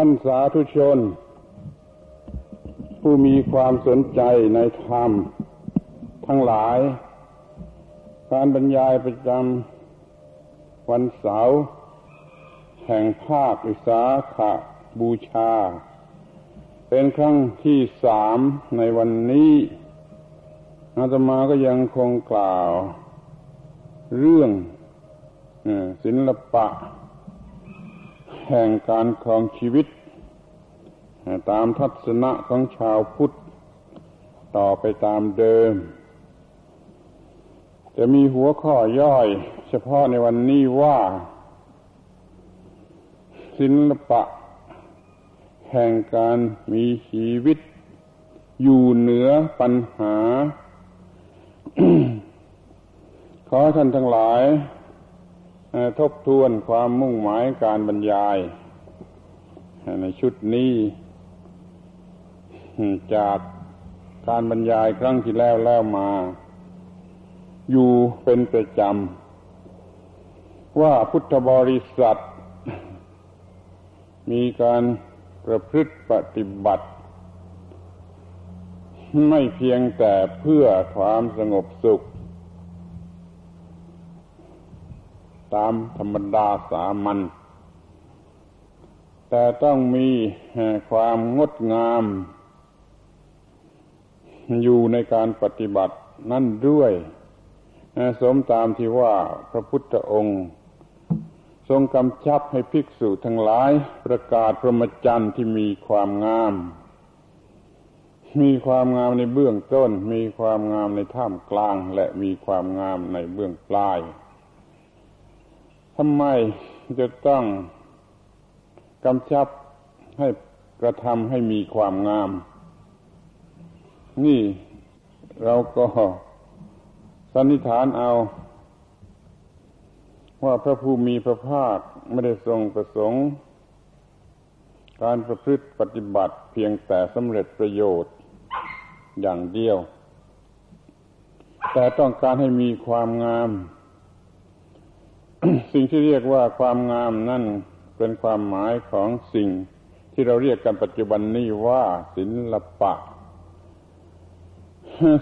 ท่านสาธุชน ผู้มีความสนใจในธรรม ทั้งหลาย การบรรยายประจำวันเสาร์แห่งภาควิสาขบูชา เป็นครั้งที่สามในวันนี้อาตมาก็ยังคงกล่าว เรื่องศิลปะ แห่งการครองชีวิต ตามทัศนะของชาวพุทธ ต่อไปตามเดิม จะมีหัวข้อย่อย เฉพาะในวันนี้ว่า ศิลปะ แห่งการมีชีวิต อยู่เหนือปัญหา ขอท่านทั้งหลาย ทบทวนความมุ่งหมายการบรรยาย ในชุดนี้ จากการบรรยายครั้งที่แล้วแล้วมา อยู่เป็นประจำ ว่าพุทธบริษัท มีการประพฤติปฏิบัติ ไม่เพียงแต่เพื่อความสงบสุข ตามธรรมดาสามัญแต่ต้องมีความงดงาม อยู่ในการปฏิบัตินั่นด้วย สมตามที่ว่าพระพุทธองค์ ทรงกำชับให้ภิกษุทั้งหลายประกาศพรหมจรรย์ที่มีความงาม มีความงามในเบื้องต้น มีความงามในท่ามกลาง และมีความงามในเบื้องปลาย ทำไมจะต้องกำชับให้กระทำให้มีความงาม นี่เราก็สันนิษฐานเอา ว่าพระผู้มีพระภาคไม่ได้ทรงประสงค์ การประพฤติปฏิบัติเพียงแต่สำเร็จประโยชน์อย่างเดียว แต่ต้องการให้มีความงาม สิ่งที่เรียกว่าความงามนั่นเป็นความหมายของสิ่งที่เราเรียกกันปัจจุบันนี้ว่าศิลปะ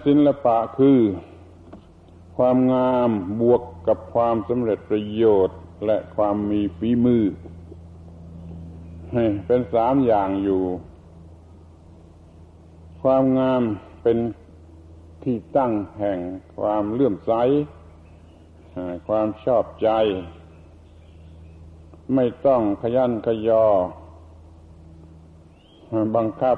ศิลปะคือ ความงามบวกกับความสำเร็จประโยชน์และความมีฝีมือ เป็นสามอย่างอยู่ ความงามเป็นที่ตั้งแห่งความเลื่อมใส ความชอบใจ ไม่ต้องขยันขยอ บังคับ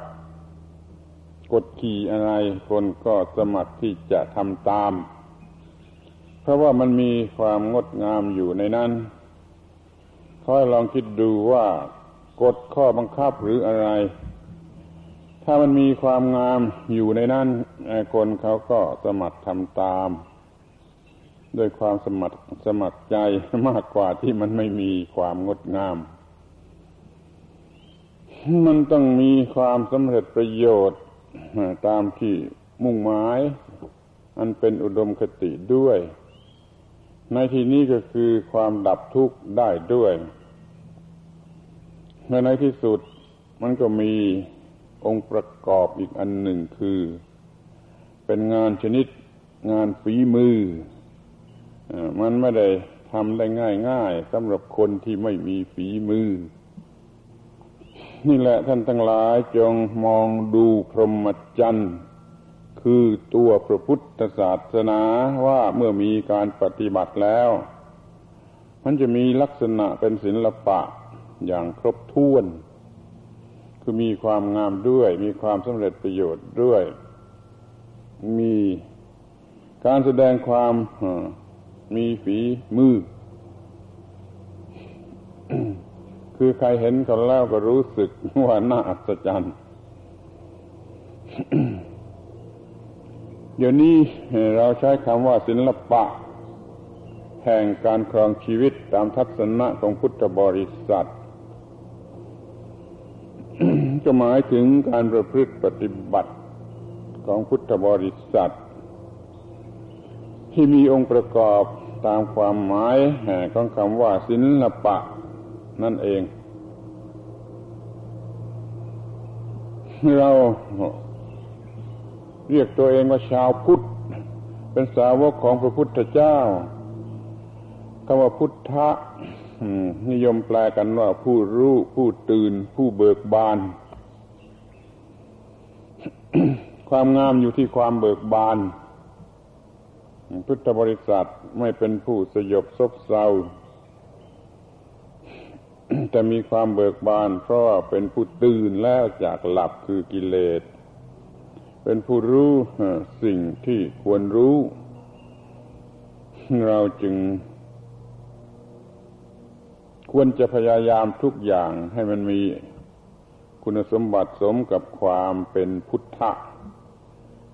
กดขี่อะไร คนก็สมัครที่จะทำตาม เพราะว่ามันมีความงดงามอยู่ในนั้นคอยลองคิดดูว่ากฎข้อบังคับหรืออะไร ถ้ามันมีความงามอยู่ในนั้นคนเขาก็สมัครทำตาม ด้วยความสมัครสมัครใจมากกว่าที่มันไม่มีความงดงาม มันต้องมีความสำเร็จประโยชน์ตามที่มุ่งหมาย อันเป็นอุดมคติด้วย ในที่นี้ก็คือความดับทุกข์ได้ด้วยและในที่สุดมันก็มีองค์ประกอบอีกอันหนึ่งคือ เป็นงานชนิดงานฝีมือ มันไม่ได้ทำได้ง่ายๆสำหรับคนที่ไม่มีฝีมือ นี่แหละท่านทั้งหลายจงมองดูพรหมจรรย์คือตัวพระพุทธศาสนาว่าเมื่อมีการปฏิบัติแล้ว มันจะมีลักษณะเป็นศิลปะอย่างครบถ้วน คือมีความงามด้วย มีความสำเร็จประโยชน์ด้วย มีการแสดงความ มีฝีมือ คือใครเห็นเขาแล้วก็รู้สึกว่าน่าอัศจรรย์เดี๋ยวนี้เราใช้คำว่าศิลปะ แห่งการครองชีวิตตามทัศนะของพุทธบริษัทก็หมายถึงการประพฤติปฏิบัติของพุทธบริษัท ที่มีองค์ประกอบตามความหมายของคำว่าศิลปะ นั่นเอง เราเรียกตัวเองว่าชาวพุทธ เป็นสาวกของพระพุทธเจ้าคำว่าพุทธะนิยมแปลกันว่าผู้รู้ ผู้ตื่น ผู้เบิกบาน ความงามอยู่ที่ความเบิกบาน พุทธบริษัทไม่เป็นผู้สยบซบเซาแต่มีความเบิกบาน เพราะเป็นผู้ตื่นแล้วจากหลับคือกิเลส เป็นผู้รู้สิ่งที่ควรรู้ เราจึง ควรจะพยายามทุกอย่างให้มันมีคุณสมบัติสมกับความเป็นพุทธะ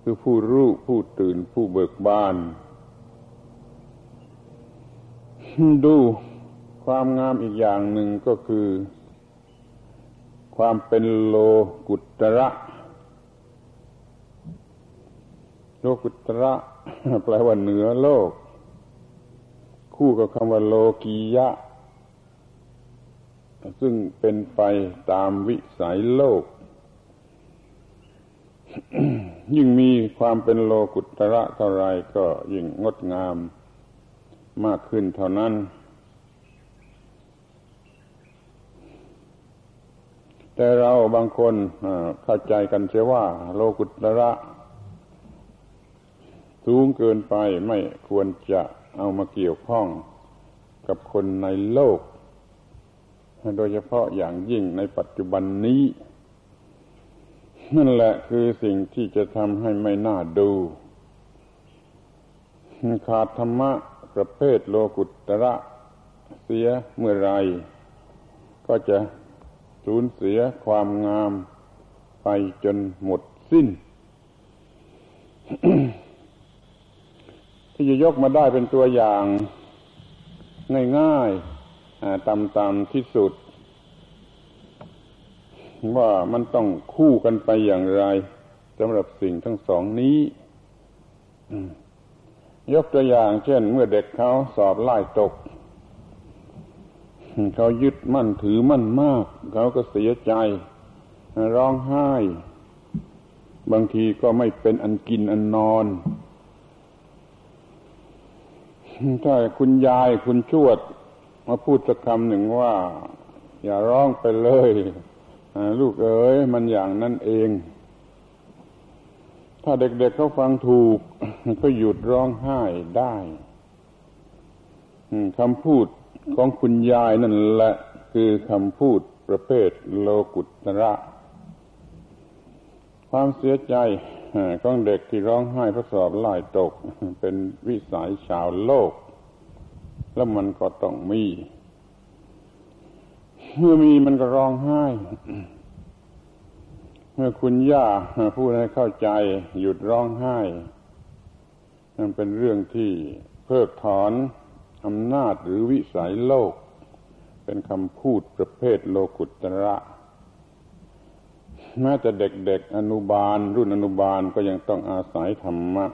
คือผู้รู้ผู้ตื่นผู้เบิกบาน ดูความงามอีกอย่างหนึ่งก็คือ ความเป็นโลกุตระโลกุตระแปลว่าเหนือโลก คู่กับคำว่าโลกียะ ซึ่งเป็นไปตามวิสัยโลก ยิ่งมีความเป็นโลกุตระเท่าไรก็ยิ่งงดงาม มากขึ้นเท่านั้น แต่เราบางคนเข้าใจกันเสียว่า โลกุตระ สูงเกินไปไม่ควรจะเอามาเกี่ยวข้องกับคนในโลก โดยเฉพาะอย่างยิ่งในปัจจุบันนี้ นั่นแหละคือสิ่งที่จะทำให้ไม่น่าดูขาดธรรมะ ประเภทโลกุตระเสียเมื่อไร ก็จะสูญเสียความงามไปจนหมดสิ้น ที่จะยกมาได้เป็นตัวอย่าง ง่ายๆต่ำๆที่สุด ว่ามันต้องคู่กันไปอย่างไรสำหรับสิ่งทั้งสองนี้ ยกตัวอย่าง เช่น เมื่อเด็กเขาสอบไล่ตก เขายึดมั่นถือมั่นมาก เขาก็เสียใจ ร้องไห้ บางทีก็ไม่เป็นอันกินอันนอน ถ้าคุณยายคุณชวด มาพูดสักคำหนึ่งว่า อย่าร้องไปเลย ลูกเอ๋ยมันอย่างนั้นเอง ถ้าเด็กๆเเขาฟังถูก ก็หยุดร้องไห้ได้คำพูดของคุณยายนั่นแหละ คือคำพูดประเภทโลกุตระ ความเสียใจของเด็กที่ร้องไห้เพราะสอบไล่ตก เป็นวิสัยชาวโลก แล้วมันก็ต้องมี เมื่อมีมันก็ร้องไห้ เมื่อคุณย่าพูดให้เข้าใจหยุดร้องไห้ นั่นเป็นเรื่องที่เพิกถอนอำนาจหรือวิสัยโลก เป็นคำพูดประเภทโลกุตระแม้แต่เด็กๆอนุบาล รุ่นอนุบาลก็ยังต้องอาศัยธรรมะ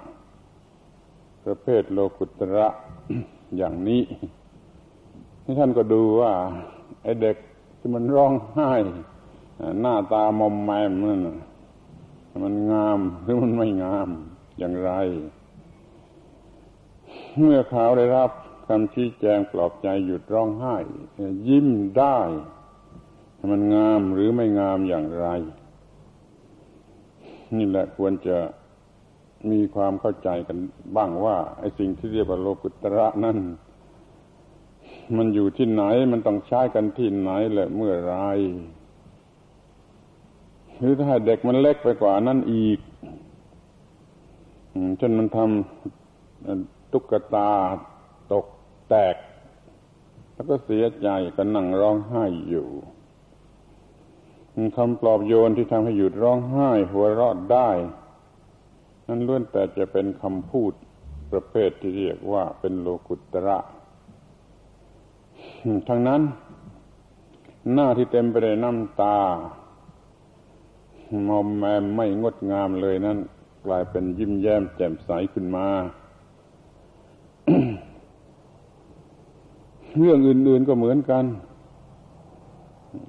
ประเภทโลกุตระอย่างนี้ท่านก็ดูว่าไอ้เด็กที่มันร้องไห้ หน้าตามอมแมมนั่นมันงามหรือมันไม่งามอย่างไร เมื่อเขาได้รับคำชี้แจงปลอบใจหยุดร้องไห้ ยิ้มได้ มันงามหรือไม่งามอย่างไร นี่แหละควรจะมีความเข้าใจกันบ้างว่าไอ้สิ่งที่เรียกว่าโลกุตระนั่นมันอยู่ที่ไหนมันต้องใช้กันที่ไหนและเมื่อไร หรือถ้าเด็กมันเล็กไปกว่านั้นอีกเช่นมันทำตุ๊กตาตกแตก แล้วก็เสียใจก็นั่งร้องไห้อยู่คำปลอบโยนที่ทำให้หยุดร้องไห้ หัวเราะได้ นั้นล้วนแต่จะเป็นคำพูดประเภทที่เรียกว่าเป็นโลกุตระทั้งนั้น หน้าที่เต็มไปด้วยน้ำตา มอมแมมไม่งดงามเลยนั้น กลายเป็นยิ้มแย้มแจ่มใสขึ้นมา เรื่องอื่น ๆก็เหมือนกัน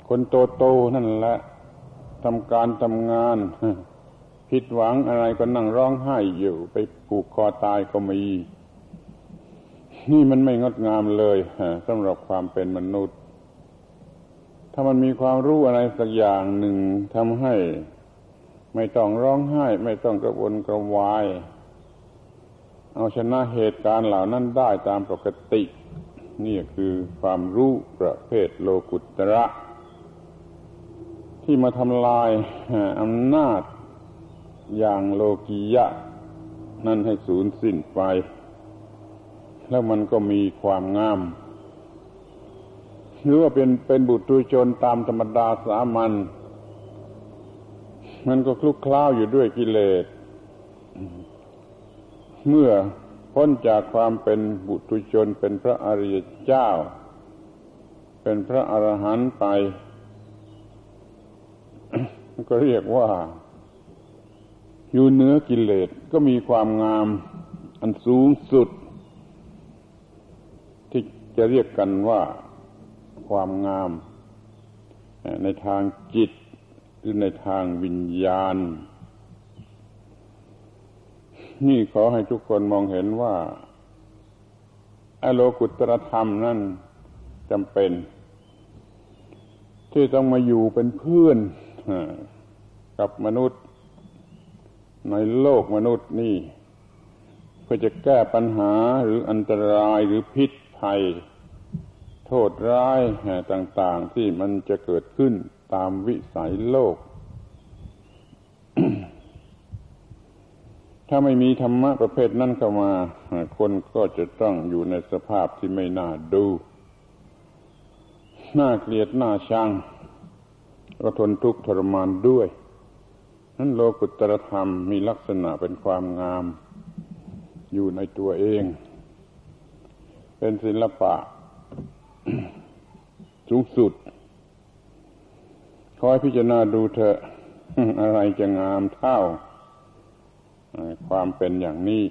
คนโตโตนั่นแหละทำการทำงานผิดหวังอะไรก็นั่งร้องไห้อยู่ ไปผูกคอตายก็มี นี่มันไม่งดงามเลยสำหรับความเป็นมนุษย์ ถ้ามันมีความรู้อะไรสักอย่างหนึ่งทำให้ ไม่ต้องร้องไห้ ไม่ต้องกระวนกระวาย เอาชนะเหตุการณ์เหล่านั้นได้ตามปกติ นี่คือความรู้ประเภทโลกุตระ ที่มาทำลายอำนาจอย่างโลกียะ นั่นให้สูญสิ้นไป แล้วมันก็มีความงาม หรือว่าเป็นเป็นบุตรชนตามธรรมดาสามัญ มันก็คลุกคล้าวอยู่ด้วยกิเลส เมื่อพ้นจากความเป็นบุตรชนเป็นพระอริยเจ้า เป็นพระอรหันต์ไป ก็เรียกว่า อยู่เนื้อกิเลสก็มีความงามอันสูงสุด ที่จะเรียกกันว่าความงาม ในทางจิต หรือในทางวิญญาณ นี่ขอให้ทุกคนมองเห็นว่าอโลกุตรธรรมนั่นจำเป็น ที่ต้องมาอยู่เป็นเพื่อนกับมนุษย์ ในโลกมนุษย์นี่ เพื่อจะแก้ปัญหาหรืออันตรายหรือพิษภัย โทษร้ายต่าง ๆ ที่มันจะเกิดขึ้น ตามวิสัยโลก ถ้าไม่มีธรรมะประเภทนั้นเข้ามา คนก็จะต้องอยู่ในสภาพที่ไม่น่าดูน่าเกลียดน่าชังก็ทนทุกข์ทรมานด้วย นั้นโลกุตรธรรมมีลักษณะเป็นความงาม อยู่ในตัวเอง เป็นศิลปะสูงสุด คอยพิจารณาดูเถอะอะไรจะงามเท่า ความเป็นอย่างนี้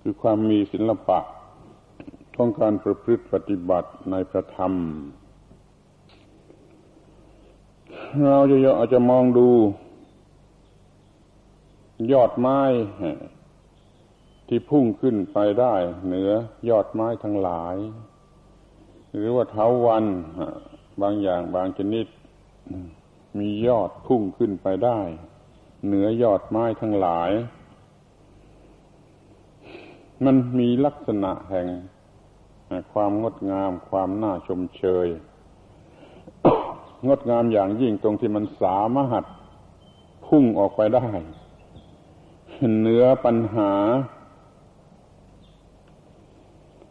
คือความมีศิลปะของการประพฤติปฏิบัติในพระธรรม เราจะอาจจะมองดู ยอดไม้ที่พุ่งขึ้นไปได้เหนือยอดไม้ทั้งหลาย หรือว่าเท้าวันบางอย่างบางชนิด มียอดพุ่งขึ้นไปได้ เหนือยอดไม้ทั้งหลาย มันมีลักษณะแห่งความงดงามความน่าชมเชย งดงามอย่างยิ่งตรงที่มันสามารถพุ่งออกไปได้เหนือปัญหา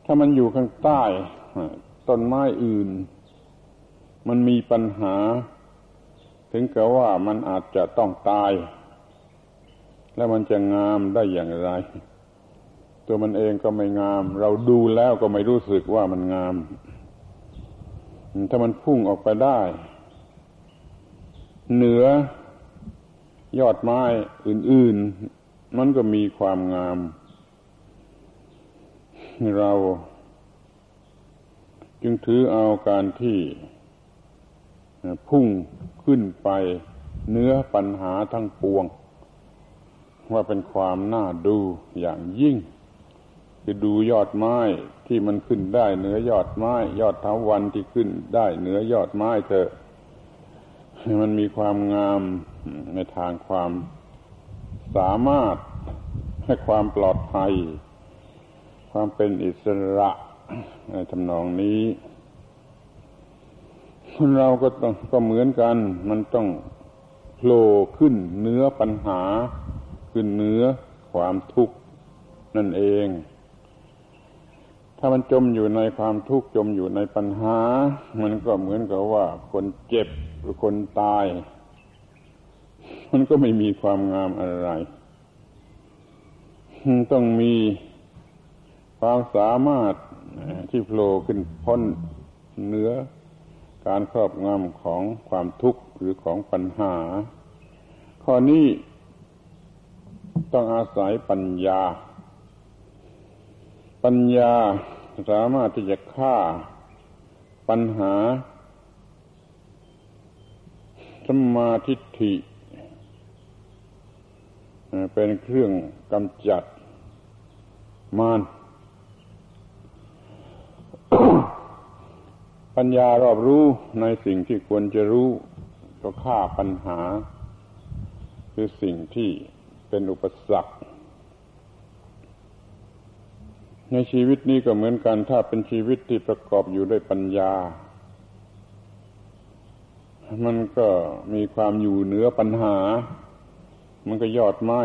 ถ้ามันอยู่ข้างใต้ต้นไม้อื่น มันมีปัญหา ถึงกับว่ามันอาจจะต้องตาย แล้วมันจะงามได้อย่างไร ตัวมันเองก็ไม่งาม เราดูแล้วก็ไม่รู้สึกว่ามันงาม ถ้ามันพุ่งออกไปได้ เหนือยอดไม้อื่น ๆ มันก็มีความงาม เรา จึงถือเอาการที่ พุ่งขึ้นไปเนื้อปัญหาทั้งปวง ว่าเป็นความน่าดูอย่างยิ่ง คือดูยอดไม้ที่มันขึ้นได้เหนือยอดไม้ ยอดเท้าวันที่ขึ้นได้เหนือยอดไม้เถอะมันมีความงามในทางความสามารถให้ความปลอดภัย ความเป็นอิสระในทำนองนี้ เราก็ต้องก็เหมือนกัน มันต้องโผล่ขึ้นเนื้อปัญหา ขึ้นเนื้อความทุกข์นั่นเอง ถ้ามันจมอยู่ในความทุกข์จมอยู่ในปัญหา มันก็เหมือนกับว่าคนเจ็บหรือคนตาย มันก็ไม่มีความงามอะไร ต้องมีความสามารถที่โผล่ขึ้นพ้นเนื้อ การครอบงำของความทุกข์หรือของปัญหา ข้อนี้ต้องอาศัยปัญญา ปัญญาสามารถที่จะฆ่าปัญหาสมาทิฐิเป็นเครื่องกำจัดมาร ปัญญารอบรู้ในสิ่งที่ควรจะรู้ ก็ฆ่าปัญหา คือสิ่งที่เป็นอุปสรรค ในชีวิตนี้ก็เหมือนกันถ้าเป็นชีวิตที่ประกอบอยู่ด้วยปัญญา มันก็มีความอยู่เหนือปัญหา มันก็ยอดไม้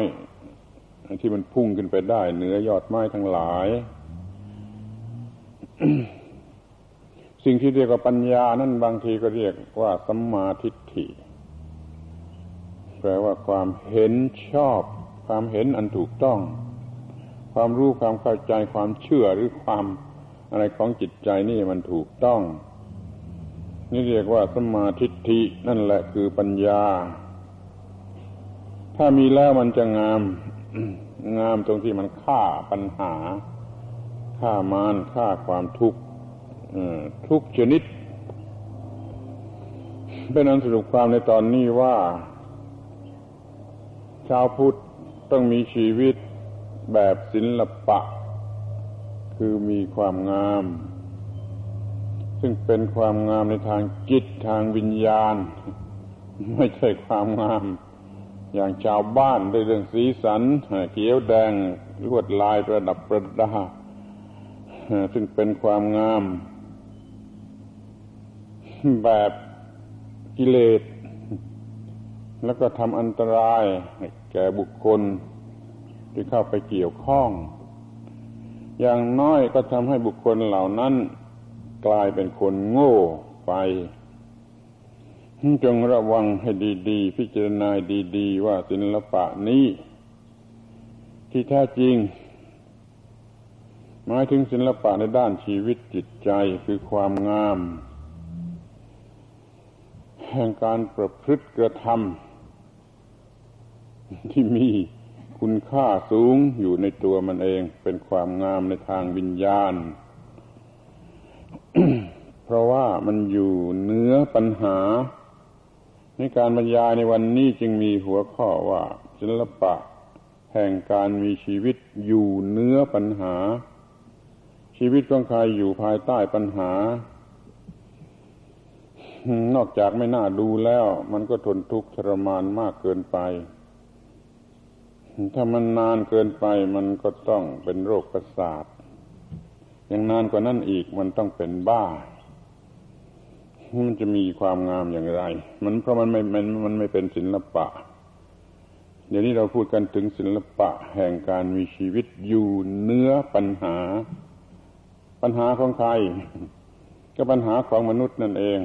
ที่มันพุ่งขึ้นไปได้เหนือยอดไม้ทั้งหลาย สิ่งที่เรียกว่าปัญญานั่นบางทีก็เรียกว่าสัมมาทิฏฐิ แปลว่าความเห็นชอบ ความเห็นอันถูกต้อง ความรู้ความเข้าใจความเชื่อหรือความอะไรของจิตใจนี่มันถูกต้อง นี่เรียกว่าสัมมาทิฏฐินั่นแหละคือปัญญา ถ้ามีแล้วมันจะงาม งามตรงที่มันฆ่าปัญหาฆ่ามารฆ่าความทุกข์ ทุกชนิด เป็นอันสรุปความในตอนนี้ว่า ชาวพุทธต้องมีชีวิตแบบศิลปะ คือมีความงาม ซึ่งเป็นความงามในทางจิตทางวิญญาณ ไม่ใช่ความงาม อย่างชาวบ้านด้วยเรื่องสีสันเขียวแดงลวดลายประดับประดาซึ่งเป็นความงาม แบบกิเลส แล้วก็ทำอันตราย แก่บุคคลที่เข้าไปเกี่ยวข้อง อย่างน้อยก็ทำให้บุคคลเหล่านั้นกลายเป็นคนโง่ไป จงระวังให้ดีๆ พิจารณาดีๆ ว่าศิลปะนี้ ที่แท้จริง หมายถึงศิลปะในด้านชีวิตจิตใจคือความงาม แห่งการประพฤติกระทำที่มีคุณค่าสูงอยู่ในตัวมันเอง เป็นความงามในทางวิญญาณ เพราะว่ามันอยู่เนื้อปัญหา ในการบรรยายในวันนี้จึงมีหัวข้อว่าศิลปะแห่งการมีชีวิตอยู่เนื้อปัญหา ชีวิตของใครอยู่ภายใต้ปัญหา นอกจากไม่น่าดูแล้ว มันก็ทนทุกข์ทรมานมากเกินไป ถ้ามันนานเกินไปมันก็ต้องเป็นโรคประสาทยังนานกว่านั้นอีกมันต้องเป็นบ้า มันจะมีความงามอย่างไร มันเพราะมันไม่มันมันไม่เป็นศิลปะ เดี๋ยวนี้เราพูดกันถึงศิลปะแห่งการมีชีวิตอยู่เนื้อปัญหา ปัญหาของใคร ก็ปัญหาของมนุษย์นั่นเอง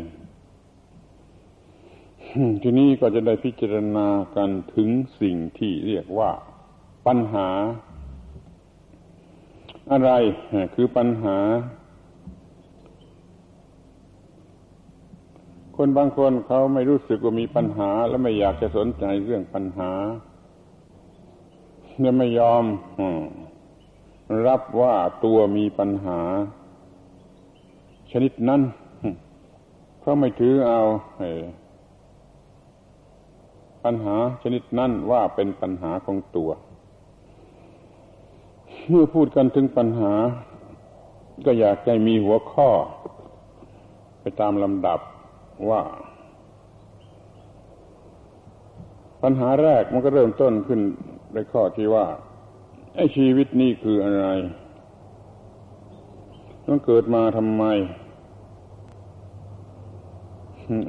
ทีนี้ก็จะได้พิจารณากันถึงสิ่งที่เรียกว่าปัญหา อะไรคือปัญหา คนบางคนเขาไม่รู้สึกว่ามีปัญหา และไม่อยากจะสนใจเรื่องปัญหาเนี่ยไม่ยอมรับว่าตัวมีปัญหา ชนิดนั้นเขาไม่ถือเอา ปัญหาชนิดนั้นว่าเป็นปัญหาของตัว เมื่อพูดกันถึงปัญหา ก็อยากให้มีหัวข้อ ไปตามลำดับว่า ปัญหาแรกมันก็เริ่มต้นขึ้นในข้อที่ว่าไอ้ชีวิตนี้คืออะไรต้องเกิดมาทำไม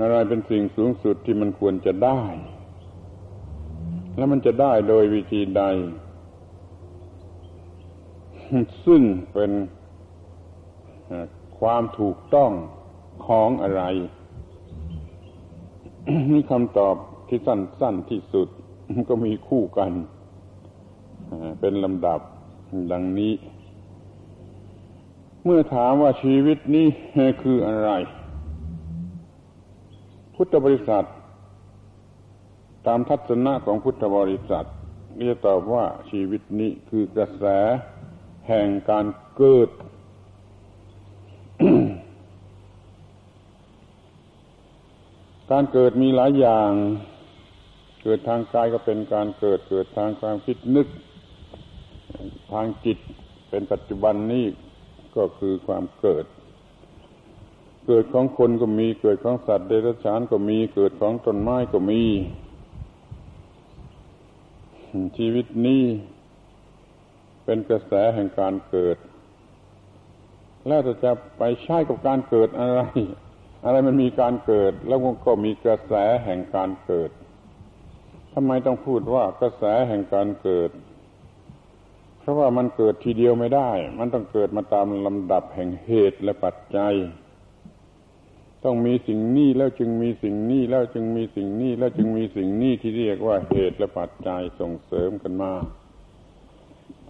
อะไรเป็นสิ่งสูงสุดที่มันควรจะได้ แล้วมันจะได้โดยวิธีใด ซึ่งเป็นความถูกต้องของอะไร นี่คำตอบที่สั้นๆที่สุดก็มีคู่กัน เป็นลำดับดังนี้ เมื่อถามว่าชีวิตนี้คืออะไร พุทธบริษัท ตามทัศนะของพุทธบริษัทจะตอบว่าชีวิตนี้คือกระแสแห่งการเกิดกการเกิดมีหลายอย่าง เกิดทางกายก็เป็นการเกิด เกิดทางความคิดนึก ทางจิตเป็นปัจจุบันนี้ก็คือความเกิด เกิดของคนก็มี เกิดของสัตว์เดรัจฉานก็มี เกิดของต้นไม้ก็มี ชีวิตนี้เป็นกระแสแห่งการเกิด แล้วจะไปใช้กับการเกิดอะไร อะไรมันมีการเกิด แล้วก็มีกระแสแห่งการเกิดทำไมต้องพูดว่ากระแสแห่งการเกิด เพราะว่ามันเกิดทีเดียวไม่ได้ มันต้องเกิดมาตามลำดับแห่งเหตุและปัจจัย ต้องมีสิ่งนี้แล้วจึงมีสิ่งนี้แล้วจึงมีสิ่งนี้แล้วจึงมีสิ่งนี้ที่เรียกว่าเหตุและปัจจัยส่งเสริมกันมา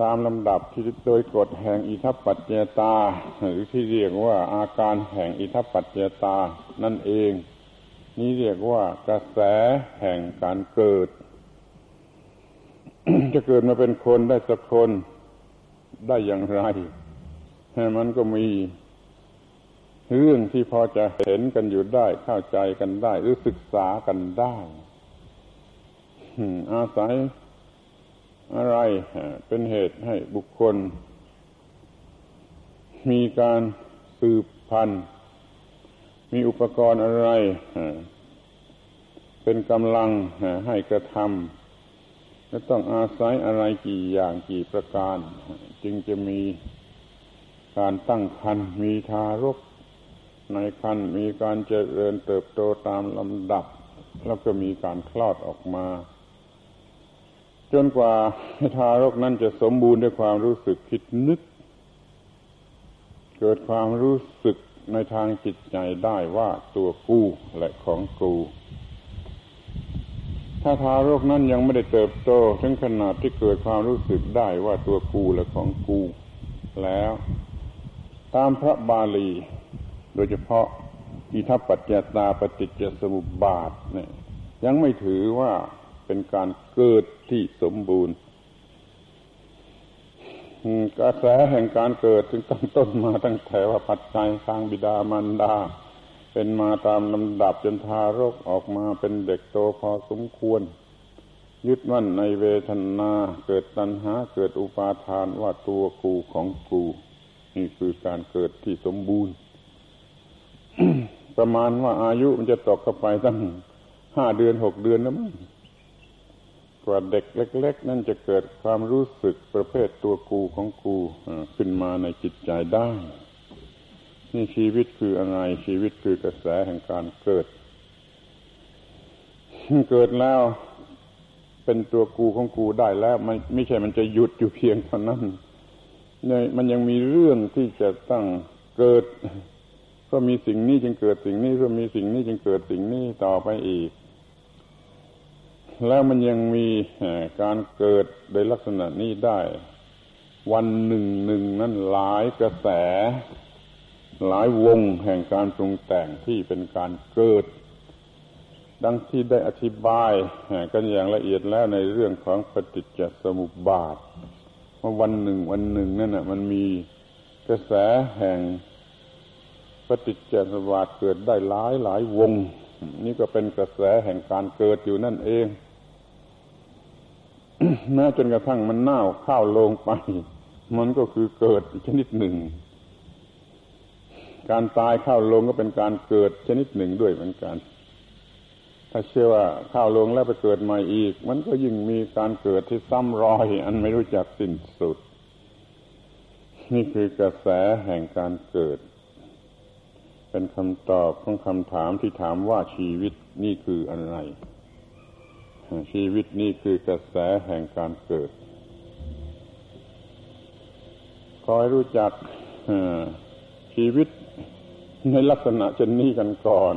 ตามลำดับที่โดยกฎแห่งอิทัปปัจเจตา หรือที่เรียกว่าอาการแห่งอิทัปปัจเจตานั่นเอง นี่เรียกว่ากระแสแห่งการเกิด จะเกิดมาเป็นคนได้สักคนได้อย่างไรมันก็มี เรื่องที่พอจะเห็นกันอยู่ได้ เข้าใจกันได้ หรือศึกษากันได้อาศัยอะไรเป็นเหตุให้บุคคล มีการสืบพันธุ์ มีอุปกรณ์อะไรเป็นกำลังให้กระทำและต้องอาศัยอะไรกี่อย่างกี่ประการ จึงจะมีการตั้งคันมีทารก ในคันมีการเจริญเติบโตตามลำดับ แล้วก็มีการคลอดออกมา จนกว่าทารกนั้นจะสมบูรณ์ด้วยความรู้สึกคิดนึก เกิดความรู้สึกในทางจิตใจได้ว่าตัวกูและของกูถ้าทารกนั้นยังไม่ได้เติบโต ถึงขนาดที่เกิดความรู้สึกได้ว่าตัวกูและของกู แล้ว ตามพระบาลี โดยเฉพาะอิทัปปัจจตาปฏิจจสมุปบาทเนี่ยยังไม่ถือว่าเป็นการเกิดที่สมบูรณ์กระแสแห่งการเกิดจึงตั้งต้นมาตั้งแต่ว่าปัจจัยทางบิดามารดา เป็นมาตามลำดับจนทารกออกมาเป็นเด็กโตพอสมควร ยึดมั่นในเวทนาเกิดตัณหาเกิดอุปาทานว่าตัวกูของกู นี่คือการเกิดที่สมบูรณ์ ประมาณว่าอายุมันจะตกเข้าไปตั้งห้าเดือนหกเดือนแล้วมั้งกว่าเด็กเล็ก ๆ นั่นจะเกิดความรู้สึกประเภทตัวกูของกูขึ้นมาในจิตใจได้ นี่ชีวิตคืออะไรชีวิตคือกระแสแห่งการเกิด เกิดแล้วเป็นตัวกูของกูได้แล้วมันไม่ใช่มันจะหยุดอยู่เพียงเท่านั้นเนี่ยมันยังมีเรื่องที่จะต้องเกิด ก็มีสิ่งนี้จึงเกิดสิ่งนี้ก็มีสิ่งนี้จึงเกิดสิ่งนี้ต่อไปอีก แล้วมันยังมีการเกิดโดยลักษณะนี้ได้ วันหนึ่งหนึ่งนั้นหลายกระแส หลายวงแห่งการปรุงแต่งที่เป็นการเกิด ดังที่ได้อธิบายกันอย่างละเอียดแล้วในเรื่องของปฏิจจสมุปบาทว่าวันหนึ่งวันหนึ่งนั่นน่ะมันมีกระแสแห่ง ปฏิจจสมบาทเกิดได้หลายหลายวง นี่ก็เป็นกระแสแห่งการเกิดอยู่นั่นเองแม้จนกระทั่งมันเน่าข้าวลงไป มันก็คือเกิดชนิดหนึ่ง การตายข้าวลงก็เป็นการเกิดชนิดหนึ่งด้วยเหมือนกัน ถ้าเชื่อว่าข้าวลงแล้วไปเกิดใหม่อีก มันก็ยิ่งมีการเกิดที่ซ้ำรอย อันไม่รู้จักสิ้นสุด นี่คือกระแสแห่งการเกิด เป็นคำตอบของคำถามที่ถามว่าชีวิตนี่คืออะไร ชีวิตนี้คือกระแสแห่งการเกิด คอยรู้จักชีวิตในลักษณะเช่นนี้กันก่อน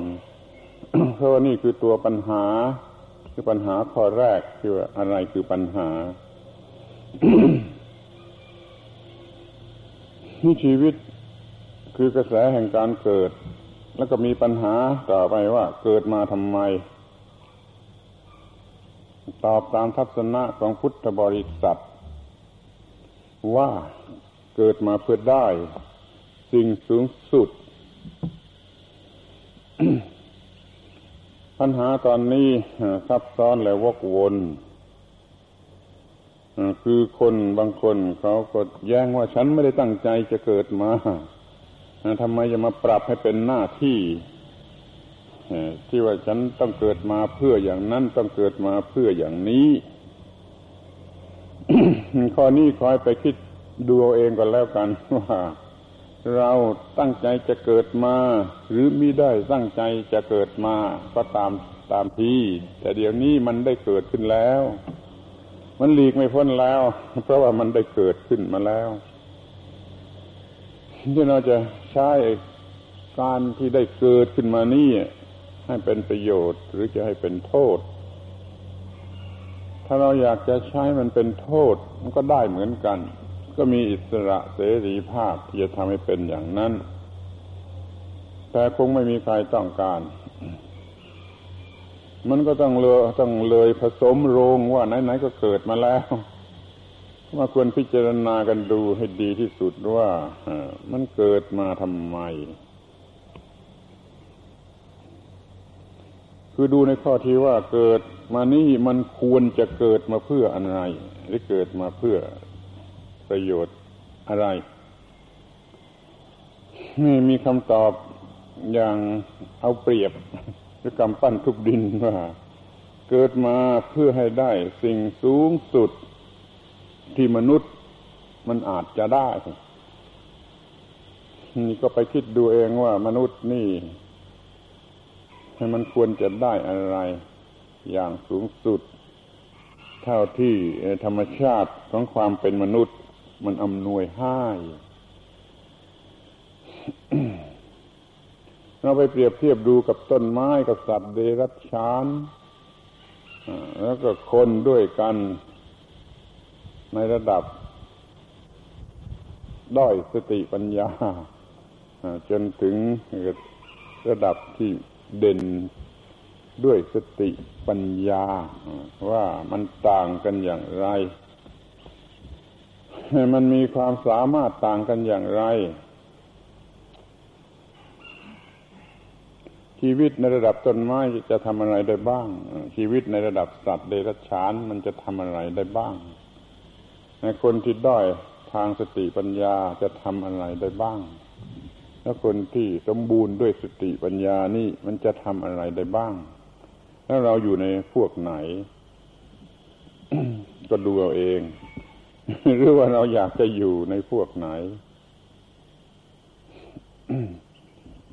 เพราะว่านี่คือตัวปัญหา คือปัญหาข้อแรกคืออะไรคือปัญหานี่ชีวิต คือกระแสแห่งการเกิด แล้วก็มีปัญหาต่อไปว่าเกิดมาทำไม ตอบตามทัศนะของพุทธบริษัท ว่าเกิดมาเพื่อได้ สิ่งสูงสุด ปัญหาตอนนี้ซับซ้อนและวกวนคือคนบางคนเขาก็แย้งว่าฉันไม่ได้ตั้งใจจะเกิดมา ทำไมจะมาปรับให้เป็นหน้าที่ที่ว่าฉันต้องเกิดมาเพื่ออย่างนั้นต้องเกิดมาเพื่ออย่างนี้ ข้อนี้คอยไปคิดดูเอาเองก่อนแล้วกันว่าเราตั้งใจจะเกิดมา หรือมิได้ตั้งใจจะเกิดมา ก็ตามตามทีแต่เดี๋ยวนี้มันได้เกิดขึ้นแล้ว มันหลีกไม่พ้นแล้ว เพราะว่ามันได้เกิดขึ้นมาแล้ว ที่เราจะใช้การที่ได้เกิดขึ้นมานี่ให้เป็นประโยชน์หรือจะให้เป็นโทษ ถ้าเราอยากจะใช้มันเป็นโทษมันก็ได้เหมือนกัน ก็มีอิสระเสรีภาพที่จะทำให้เป็นอย่างนั้น แต่คงไม่มีใครต้องการ มันก็ต้องเลยต้องเลยผสมโรงว่าไหนๆก็เกิดมาแล้ว มาควรพิจารณากันดูให้ดีที่สุดว่ามันเกิดมาทำไม คือดูในข้อที่ว่าเกิดมานี่มันควรจะเกิดมาเพื่ออะไร หรือเกิดมาเพื่อประโยชน์อะไร นี่มีคำตอบอย่างเอาเปรียบหรือกำปั้นทุบดินว่า เกิดมาเพื่อให้ได้สิ่งสูงสุด ที่มนุษย์มันอาจจะได้นี่ก็ไปคิดดูเองว่ามนุษย์นี่ ให้มันควรจะได้อะไร อย่างสูงสุด เท่าที่ธรรมชาติของความเป็นมนุษย์ มันอำนวยให้เราไปเปรียบเทียบดูกับต้นไม้กับสัตว์เดรัจฉานแล้วก็คนด้วยกัน ในระดับ ด้อยสติปัญญา จนถึงระดับที่เด่นด้วยสติปัญญา ว่ามันต่างกันอย่างไร มันมีความสามารถต่างกันอย่างไร ชีวิตในระดับต้นไม้จะทำอะไรได้บ้าง ชีวิตในระดับสัตว์เดรัจฉานมันจะทำอะไรได้บ้าง คนที่ด้อยทางสติปัญญาจะทำอะไรได้บ้าง แล้วคนที่สมบูรณ์ด้วยสติปัญญานี่มันจะทำอะไรได้บ้าง แล้วเราอยู่ในพวกไหน ก็ดูเอาเอง หรือว่าเราอยากจะอยู่ในพวกไหน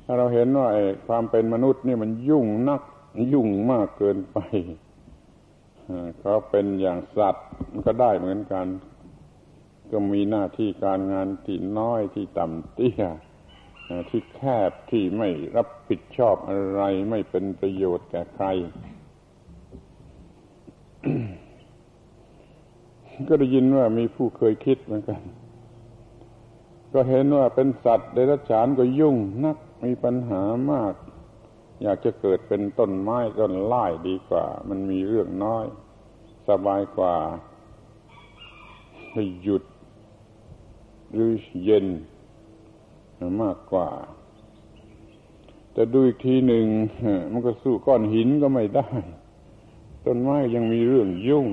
ถ้าเราเห็นว่าความเป็นมนุษย์นี่มันยุ่งนัก ยุ่งมากเกินไปเขาเป็นอย่างสัตว์มันก็ได้เหมือนกัน ก็มีหน้าที่การงานที่น้อยที่ต่ำเตี้ยที่แคบที่ไม่รับผิดชอบอะไรไม่เป็นประโยชน์แก่ใคร ก็ได้ยินว่ามีผู้เคยคิดเหมือนกัน ก็เห็นว่าเป็นสัตว์เดรัจฉานก็ยุ่งนักมีปัญหามาก อยากจะเกิดเป็นต้นไม้ต้นไม้ดีกว่า มันมีเรื่องน้อย สบายกว่าให้หยุด หรือเย็นมากกว่า แต่ดูอีกทีหนึ่งมันก็สู้ก้อนหินก็ไม่ได้ ต้นไม้ยังมีเรื่องยุ่ง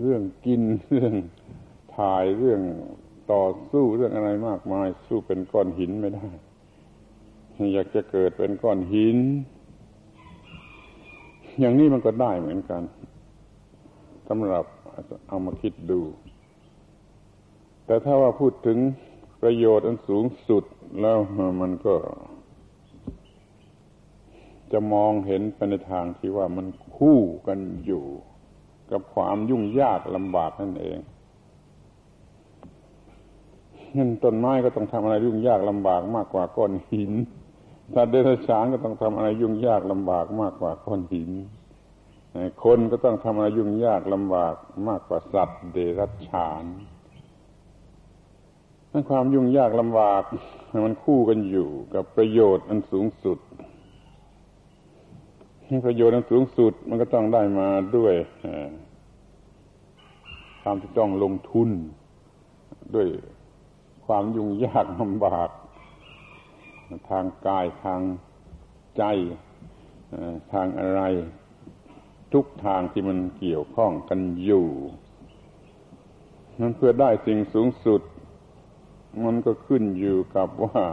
เรื่องกินเรื่องถ่ายเรื่องต่อสู้เรื่องอะไรมากมาย สู้เป็นก้อนหินไม่ได้ อยากจะเกิดเป็นก้อนหิน อย่างนี้มันก็ได้เหมือนกันสำหรับเอามาคิดดู แต่ถ้าว่าพูดถึงประโยชน์อันสูงสุดแล้วมันก็ จะมองเห็นไปในทางที่ว่ามันคู่กันอยู่ กับความยุ่งยากลำบากนั่นเองเงินต้นไม้ก็ต้องทำอะไรยุ่งยากลำบากมากกว่าก้อนหินสัตว์เดรัจฉานก็ต้องทำอะไรยุ่งยากลำบากมากกว่าก้อนหิน คนก็ต้องทำอะไรยุ่งยากลำบากมากกว่าสัตว์เดรัจฉาน ทั้งความยุ่งยากลำบากมันคู่กันอยู่กับประโยชน์อันสูงสุดประโยชน์อันสูงสุดมันก็ต้องได้มาด้วยความที่ต้องลงทุน ด้วยความยุ่งยากลำบาก ทางกายทางใจทางอะไร ทุกทางที่มันเกี่ยวข้องกันอยู่ นั้นเพื่อได้สิ่งสูงสุด มันก็ขึ้นอยู่กับว่า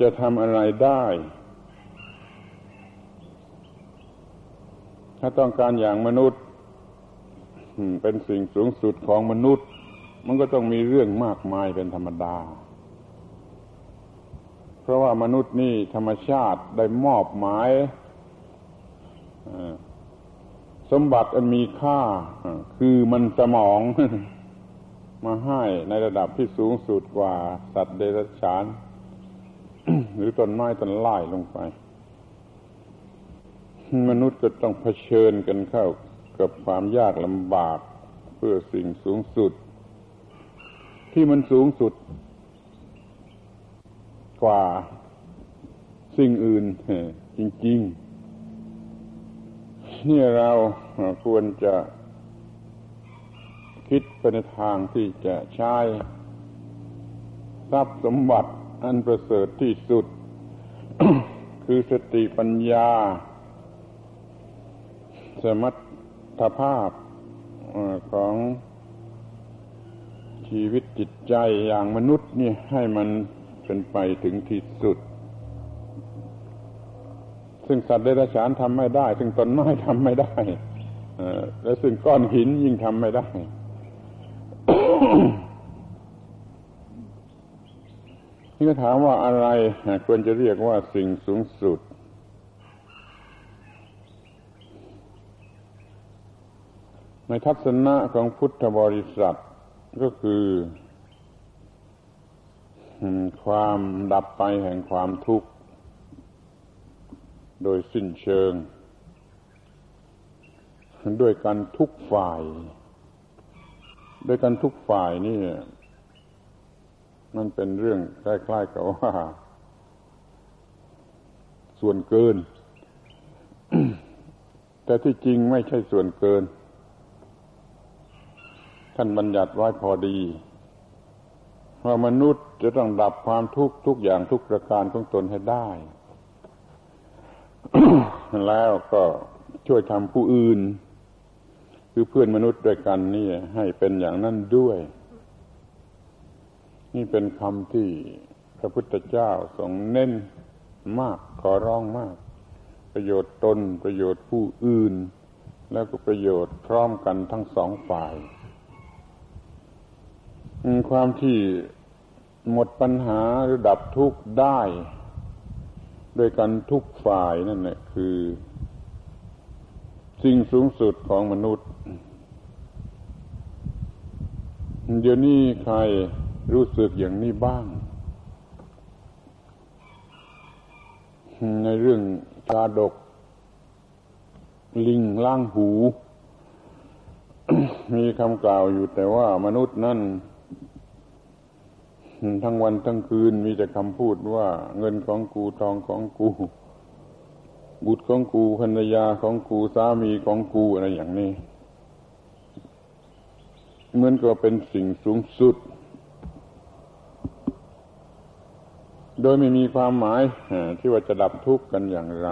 จะทำอะไรได้ ถ้าต้องการอย่างมนุษย์เป็นสิ่งสูงสุดของมนุษย์ มันก็ต้องมีเรื่องมากมายเป็นธรรมดา เพราะว่ามนุษย์นี่ธรรมชาติได้มอบหมายสมบัติอันมีค่าคือมันสมอง มาให้ในระดับที่สูงสุดกว่าสัตว์เดรัจฉาน หรือต้นไม้ต้นไม้ลงไป มนุษย์ก็ต้องเผชิญกันเข้ากับความยากลำบากเพื่อสิ่งสูงสุด ที่มันสูงสุด กว่าสิ่งอื่นจริง ๆ นี่เราควรจะ คิดไปในทางที่จะใช้ทรัพย์สมบัติอันประเสริฐที่สุด คือสติปัญญา สมรรถภาพของชีวิตจิตใจอย่างมนุษย์นี่ให้มันเป็นไปถึงที่สุด ซึ่งสัตว์เดรัจฉานทำไม่ได้ ซึ่งต้นไม้ทำไม่ได้และซึ่งก้อนหินยิ่งทำไม่ได้ นี่ก็ถามว่าอะไรควรจะเรียกว่าสิ่งสูงสุด ในทัศนะของพุทธบริษัทก็คือ ความดับไปแห่งความทุกข์ โดยสิ้นเชิง ด้วยกันทุกฝ่าย ด้วยกันทุกฝ่ายนี่มันเป็นเรื่องคล้ายๆกับว่า ส่วนเกิน แต่ที่จริงไม่ใช่ส่วนเกิน ท่านบัญญัติไว้พอดีว่ามนุษย์จะต้องดับความทุกข์ทุกอย่างทุกประการของตนให้ได้ แล้วก็ช่วยทำผู้อื่น คือเพื่อนมนุษย์ด้วยกันนี่ให้เป็นอย่างนั้นด้วย นี่เป็นคำที่พระพุทธเจ้าทรงเน้นมากขอร้องมาก ประโยชน์ตนประโยชน์ผู้อื่น แล้วก็ประโยชน์พร้อมกันทั้งสองฝ่าย ความที่หมดปัญหาหรือดับทุกข์ได้ โดยกันทุกฝ่ายนั่นแหละคือ สิ่งสูงสุดของมนุษย์ เดี๋ยวนี้ใครรู้สึกอย่างนี้บ้าง ในเรื่องชาดก ลิงล่างหู มีคำกล่าวอยู่แต่ว่ามนุษย์นั่นทั้งวันทั้งคืนมีแต่คำพูดว่าเงินของกูทองของกู บุตรของกูภรรยาของกูสามีของกูอะไรอย่างนี้เหมือนกับเป็นสิ่งสูงสุด โดยไม่มีความหมายที่ว่าจะดับทุกข์กันอย่างไร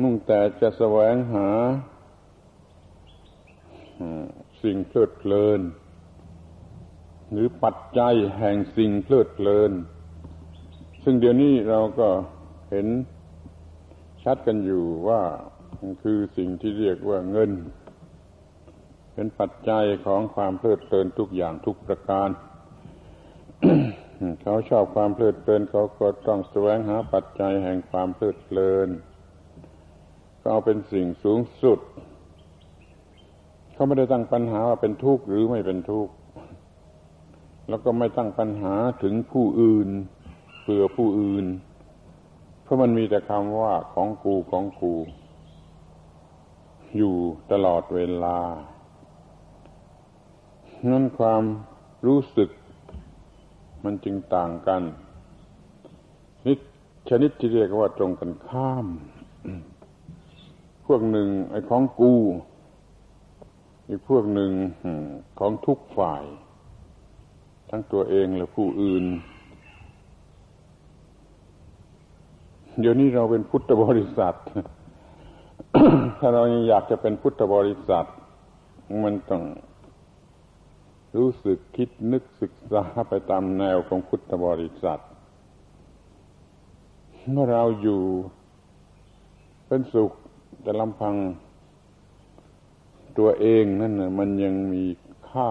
มุ่งแต่จะแสวงหาสิ่งเพลิดเพลิน หรือปัจจัยแห่งสิ่งเพลิดเพลิน ซึ่งเดี๋ยวนี้เราก็เห็น ชัดกันอยู่ว่าคือสิ่งที่เรียกว่าเงิน เป็นปัจจัยของความเพลิดเพลินทุกอย่างทุกประการ เขาชอบความเพลิดเพลินเขาก็ต้องแสวงหาปัจจัยแห่งความเพลิดเพลิน ก็เอาเป็นสิ่งสูงสุด เขาไม่ได้ตั้งปัญหาว่าเป็นทุกข์หรือไม่เป็นทุกข์แล้วก็ไม่ตั้งปัญหาถึงผู้อื่นเพื่อผู้อื่น พราะมันมีแต่คำว่าของกูของกู อยู่ตลอดเวลานั่นความรู้สึก มันจึงต่างกันนิชนิดที่เรียกว่าตรงกันข้าม พวกหนึ่งไอ้ของกู อีกพวกหนึ่งของทุกฝ่าย ทั้งตัวเองและผู้อื่น เดี๋ยวนี้เราเป็นพุทธบริษัท ถ้าเรายังอยากจะเป็นพุทธบริษัท มันต้องรู้สึกคิดนึกศึกษาไปตามแนวของพุทธบริษัท เมื่อเราอยู่เป็นสุขแต่ลำพังตัวเองนั่นนะมันยังมีค่า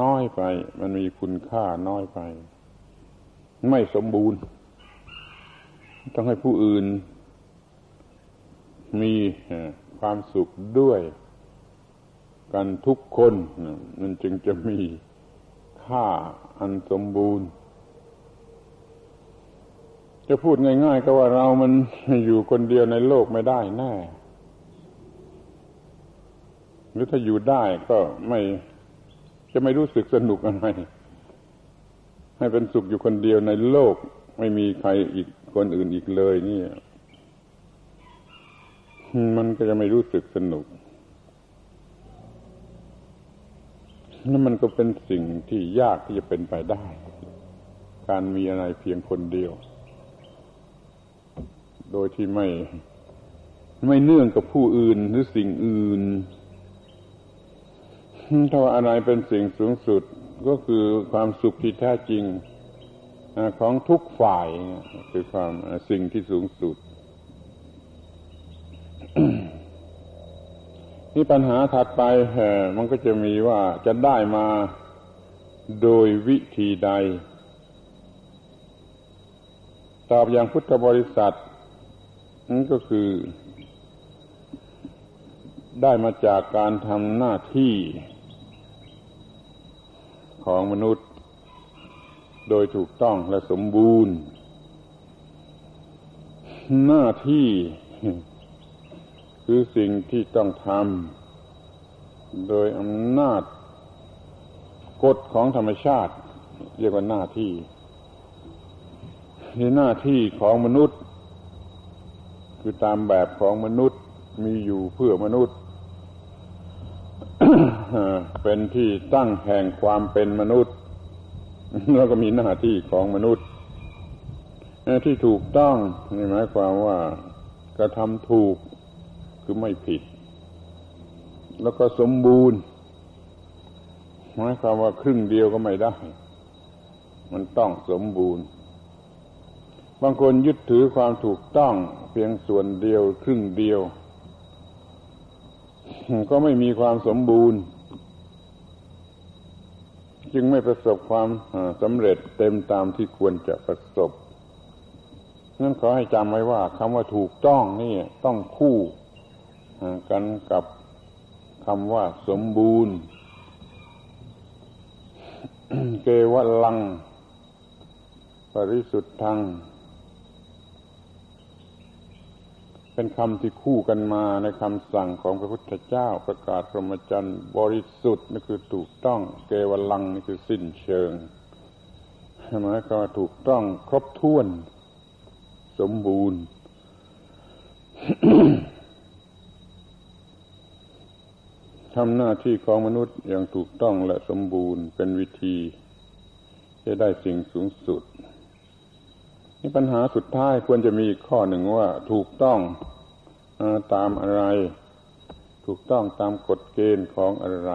น้อยไป มันมีคุณค่าน้อยไป ไม่สมบูรณ์ ต้องให้ผู้อื่น มีความสุขด้วย กันทุกคนมันจึงจะมีค่าอันสมบูรณ์ จะพูดง่าย ๆ ก็ว่าเรามันอยู่คนเดียวในโลกไม่ได้แน่หรือถ้าอยู่ได้ก็ไม่จะไม่รู้สึกสนุกอะไรให้เป็นสุขอยู่คนเดียวในโลก ไม่มีใครอีก คนอื่นอีกเลยนี่มันก็จะไม่รู้สึกสนุกนั่นมันก็เป็นสิ่งที่ยากที่จะเป็นไปได้ การมีอะไรเพียงคนเดียว โดยที่ไม่ ไม่เนื่องกับผู้อื่นหรือสิ่งอื่น ถ้าว่าอะไรเป็นสิ่งสูงสุดก็คือความสุขที่แท้จริง ของทุกฝ่ายคือความสิ่งที่สูงสุดนี่ปัญหาถัดไปมันก็จะมีว่าจะได้มาโดยวิธีใด ตอบอย่างพุทธบริษัทนั่นก็คือ ได้มาจากการทำหน้าที่ของมนุษย์ โดยถูกต้องและสมบูรณ์ หน้าที่ คือสิ่งที่ต้องทำโดยอำนาจกฎของธรรมชาติ เรียกว่าหน้าที่ในหน้าที่ของมนุษย์ คือตามแบบของมนุษย์มีอยู่เพื่อมนุษย์ เป็นที่ตั้งแห่งความเป็นมนุษย์ แล้วก็มีหน้าที่ของมนุษย์ที่ถูกต้องนี่หมายความว่ากระทำถูกคือไม่ผิด แล้วก็สมบูรณ์หมายความว่าครึ่งเดียวก็ไม่ได้ มันต้องสมบูรณ์ บางคนยึดถือความถูกต้อง เพียงส่วนเดียว ครึ่งเดียว ก็ไม่มีความสมบูรณ์ จึงไม่ประสบความสำเร็จเต็มตามที่ควรจะประสบนั้นขอให้จำไว้ว่าคำว่าถูกต้องนี่ต้องคู่กันกับคำว่าสมบูรณ์ เกวลัง ปริสุทธัง เป็นคำที่คู่กันมาในคำสั่งของพระพุทธเจ้าประกาศพรหมจรรย์ บริสุทธิ์นี่คือถูกต้องเกวลังนี่คือสิ้นเชิงหมายก็ถูกต้องครบถ้วน สมบูรณ์ทำหน้าที่ของมนุษย์อย่างถูกต้องและสมบูรณ์เป็นวิธี จะได้สิ่งสูงสุด นี่ปัญหาสุดท้ายควรจะมีอีกข้อหนึ่งว่าถูกต้องตามอะไร ถูกต้องตามกฎเกณฑ์ของอะไร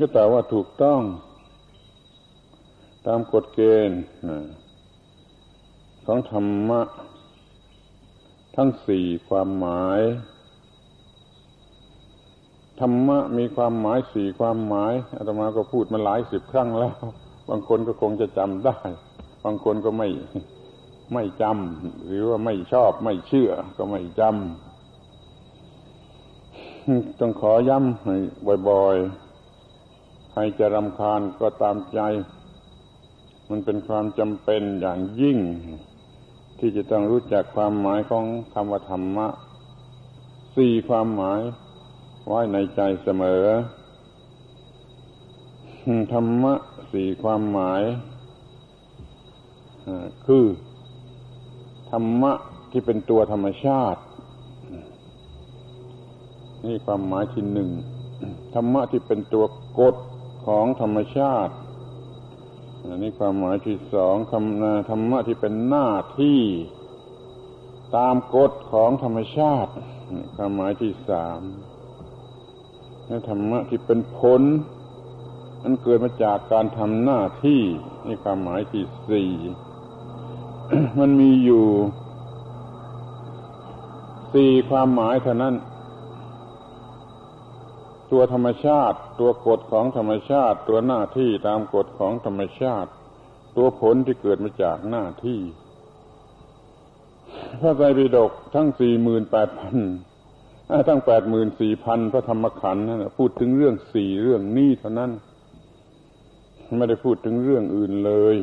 ก็แต่ว่าถูกต้อง ตามกฎเกณฑ์ของธรรมะ ทั้งสี่ความหมาย ธรรมะมีความหมายสี่ความหมายอาตมาก็พูดมาหลายสิบครั้งแล้ว บางคนก็คงจะจำได้ บางคนก็ไม่ไม่จำหรือว่าไม่ชอบไม่เชื่อก็ไม่จำต้องขอย้ำให้บ่อยๆใครจะรำคาญก็ตามใจ มันเป็นความจำเป็นอย่างยิ่ง ที่จะต้องรู้จักความหมายของคำว่าธรรมะสี่ความหมายไว้ในใจเสมอธรรมะ สี่ความหมายคือธรรมะที่เป็นตัวธรรมชาติ นี่ความหมายที่หนึ่งธรรมะที่เป็นตัวกฎของธรรมชาติอันนี้ความหมายที่สองคำนาธรรมะที่เป็นหน้าที่ ตามกฎของธรรมชาติความหมายที่สามและธรรมะที่เป็นผล มันเกิดมาจากการทำหน้าที่นี่ความหมายที่สี่มันมีอยู่สี่ความหมายเท่านั้น ตัวธรรมชาติ ตัวกฎของธรรมชาติ ตัวหน้าที่ตามกฎของธรรมชาติ ตัวผลที่เกิดมาจากหน้าที่ พระไตรปิฎกทั้งสี่หมื่นแปดพันทั้งแปดหมื่นสี่พันพระธรรมขันธ์นั่นพูดถึงเรื่องสี่เรื่องนี้เท่านั้น ไม่ได้พูดถึงเรื่องอื่นเลย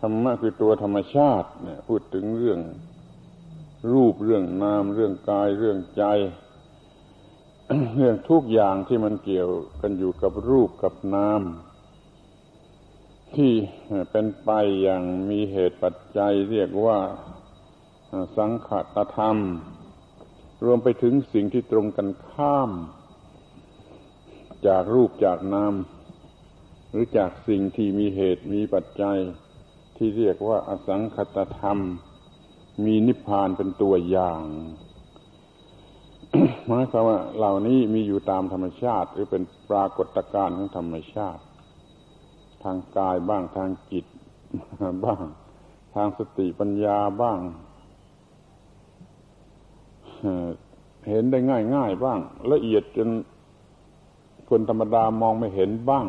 ธรรมะคือตัวธรรมชาติเนี่ย พูดถึงเรื่องรูปเรื่องนาม เรื่องกายเรื่องใจ เรื่องทุกอย่างที่มันเกี่ยวกันอยู่กับรูปกับนาม ที่เป็นไปอย่างมีเหตุปัจจัย เรียกว่าสังขตธรรม รวมไปถึงสิ่งที่ตรงกันข้าม จากรูปจากนาม หรือจากสิ่งที่มีเหตุมีปัจจัย ที่เรียกว่าอสังคตธรรม มีนิพพานเป็นตัวอย่างหมายความว่าเหล่านี้มีอยู่ตามธรรมชาติ หรือเป็นปรากฏการณ์ของธรรมชาติ ทางกายบ้างทางจิตบ้าง ทางสติปัญญาบ้างเห็นได้ง่ายง่ายบ้าง ละเอียดจนคนธรรมดามองไม่เห็นบ้าง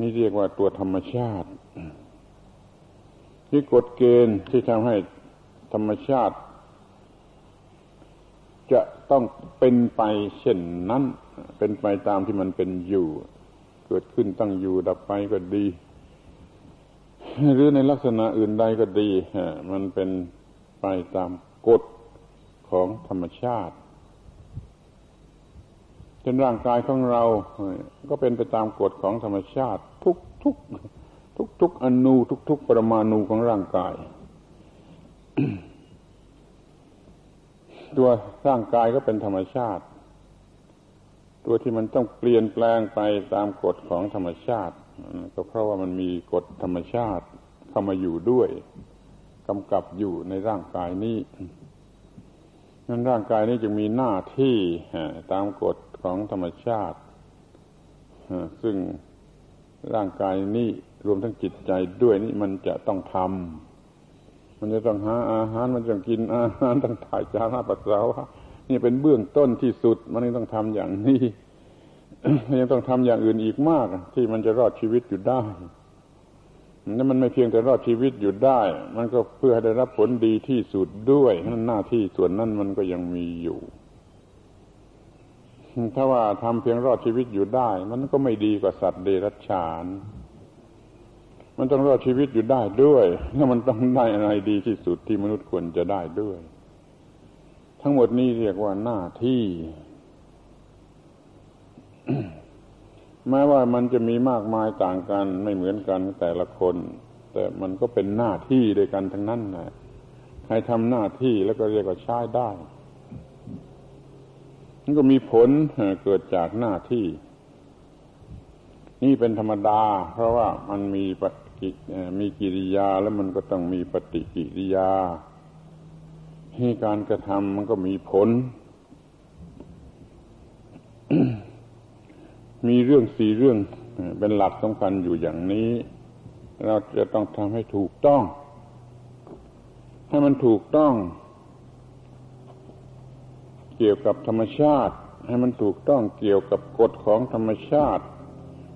นี่เรียกว่าตัวธรรมชาติที่กฎเกณฑ์ที่ทำให้ธรรมชาติ จะต้องเป็นไปเช่นนั้น เป็นไปตามที่มันเป็นอยู่ เกิดขึ้นตั้งอยู่ดับไปก็ดี หรือในลักษณะอื่นใดก็ดีมันเป็นไปตามกฎของธรรมชาติ จนร่างกายของเรา ก็เป็นไปตามกฎของธรรมชาติ ทุกทุกทุกๆอนูทุกๆปรมาณูของร่างกาย ตัวร่างกายก็เป็นธรรมชาติ ตัวที่มันต้องเปลี่ยนแปลงไปตามกฎของธรรมชาติ ก็เพราะว่ามันมีกฎธรรมชาติเข้ามาอยู่ด้วยกำกับอยู่ในร่างกายนี้นั้นร่างกายนี้จึงมีหน้าที่ตามกฎ ของธรรมชาติซึ่งร่างกายนี้รวมทั้งจิตใจด้วยนี่มันจะต้องทำมันจะต้องหาอาหารมันต้องกินอาหารต้องถ่ายจาระปัสสาวะนี่เป็นเบื้องต้นที่สุด มันต้องทำอย่างนี้ยังต้องทำอย่างอื่นอีกมาก ที่มันจะรอดชีวิตอยู่ได้นั่นมันไม่เพียงแต่รอดชีวิตอยู่ได้ มันก็เพื่อให้ได้รับผลดีที่สุดด้วยนั่นหน้าที่ส่วนนั้นมันก็ยังมีอยู่ ถ้าว่าทำเพียงรอดชีวิตอยู่ได้ มันก็ไม่ดีกว่าสัตว์เดรัจฉาน มันต้องรอดชีวิตอยู่ได้ด้วยแล้วมันต้องได้อะไรดีที่สุดที่มนุษย์ควรจะได้ด้วย ทั้งหมดนี้เรียกว่าหน้าที่ แม้ว่ามันจะมีมากมายต่างกันไม่เหมือนกันแต่ละคน แต่มันก็เป็นหน้าที่ด้วยกันทั้งนั้นนะใครทำหน้าที่แล้วก็เรียกว่าใช้ได้ นก็มีผลเกิดจากหน้าที่ นี่เป็นธรรมดา เพราะว่ามันมีมีกิริยาแล้วมันก็ต้องมีปฏิกิริยาให้การกระทำมันก็มีผล มีเรื่องสี่เรื่องเป็นหลักสำคัญอยู่อย่างนี้ เราจะต้องทำให้ถูกต้อง ให้มันถูกต้อง เกี่ยวกับธรรมชาติ ให้มันถูกต้องเกี่ยวกับกฎของธรรมชาติ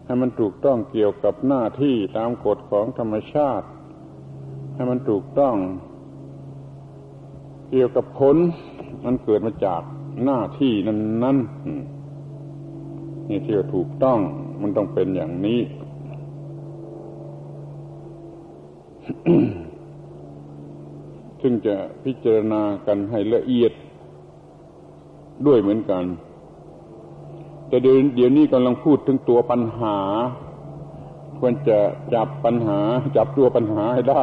ให้มันถูกต้องเกี่ยวกับหน้าที่ตามกฎของธรรมชาติ ให้มันถูกต้อง เกี่ยวกับผลมันเกิดมาจากหน้าที่นั้นนั้นนี่ที่ว่าถูกต้องมันต้องเป็นอย่างนี้ซึ่งจะพิจารณากันให้ละเอียด ด้วยเหมือนกัน แต่เดี๋ยวนี้กำลังพูดถึงตัวปัญหา ควรจะจับปัญหา จับตัวปัญหาให้ได้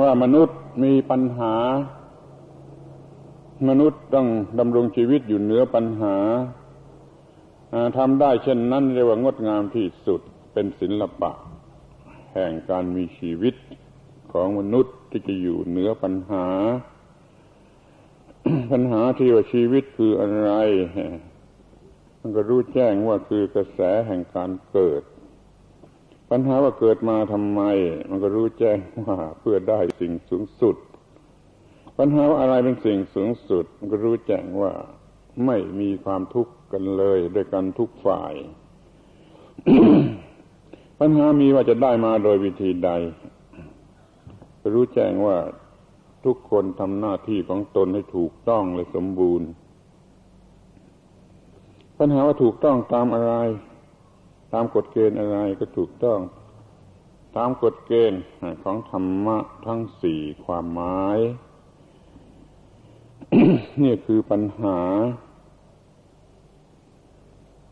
ว่ามนุษย์มีปัญหา มนุษย์ต้องดำรงชีวิตอยู่เหนือปัญหาทำได้เช่นนั้นเรียกว่างดงามที่สุดเป็นศิลปะ แห่งการมีชีวิตของมนุษย์ที่จะอยู่เหนือปัญหา ปัญหาที่ว่าชีวิตคืออะไร มันก็รู้แจ้งว่าคือกระแสแห่งการเกิด ปัญหาว่าเกิดมาทำไม มันก็รู้แจ้งว่าเพื่อได้สิ่งสูงสุด ปัญหาว่าอะไรเป็นสิ่งสูงสุด มันก็รู้แจ้งว่าไม่มีความทุกข์กันเลยด้วยกันทุกฝ่าย ปัญหามีว่าจะได้มาโดยวิธีใด รู้แจ้งว่า ทุกคนทำหน้าที่ของตนให้ถูกต้องและสมบูรณ์ ปัญหาว่าถูกต้องตามอะไร ตามกฎเกณฑ์อะไรก็ถูกต้อง ตามกฎเกณฑ์ของธรรมะทั้งสี่ความหมาย นี่คือปัญหา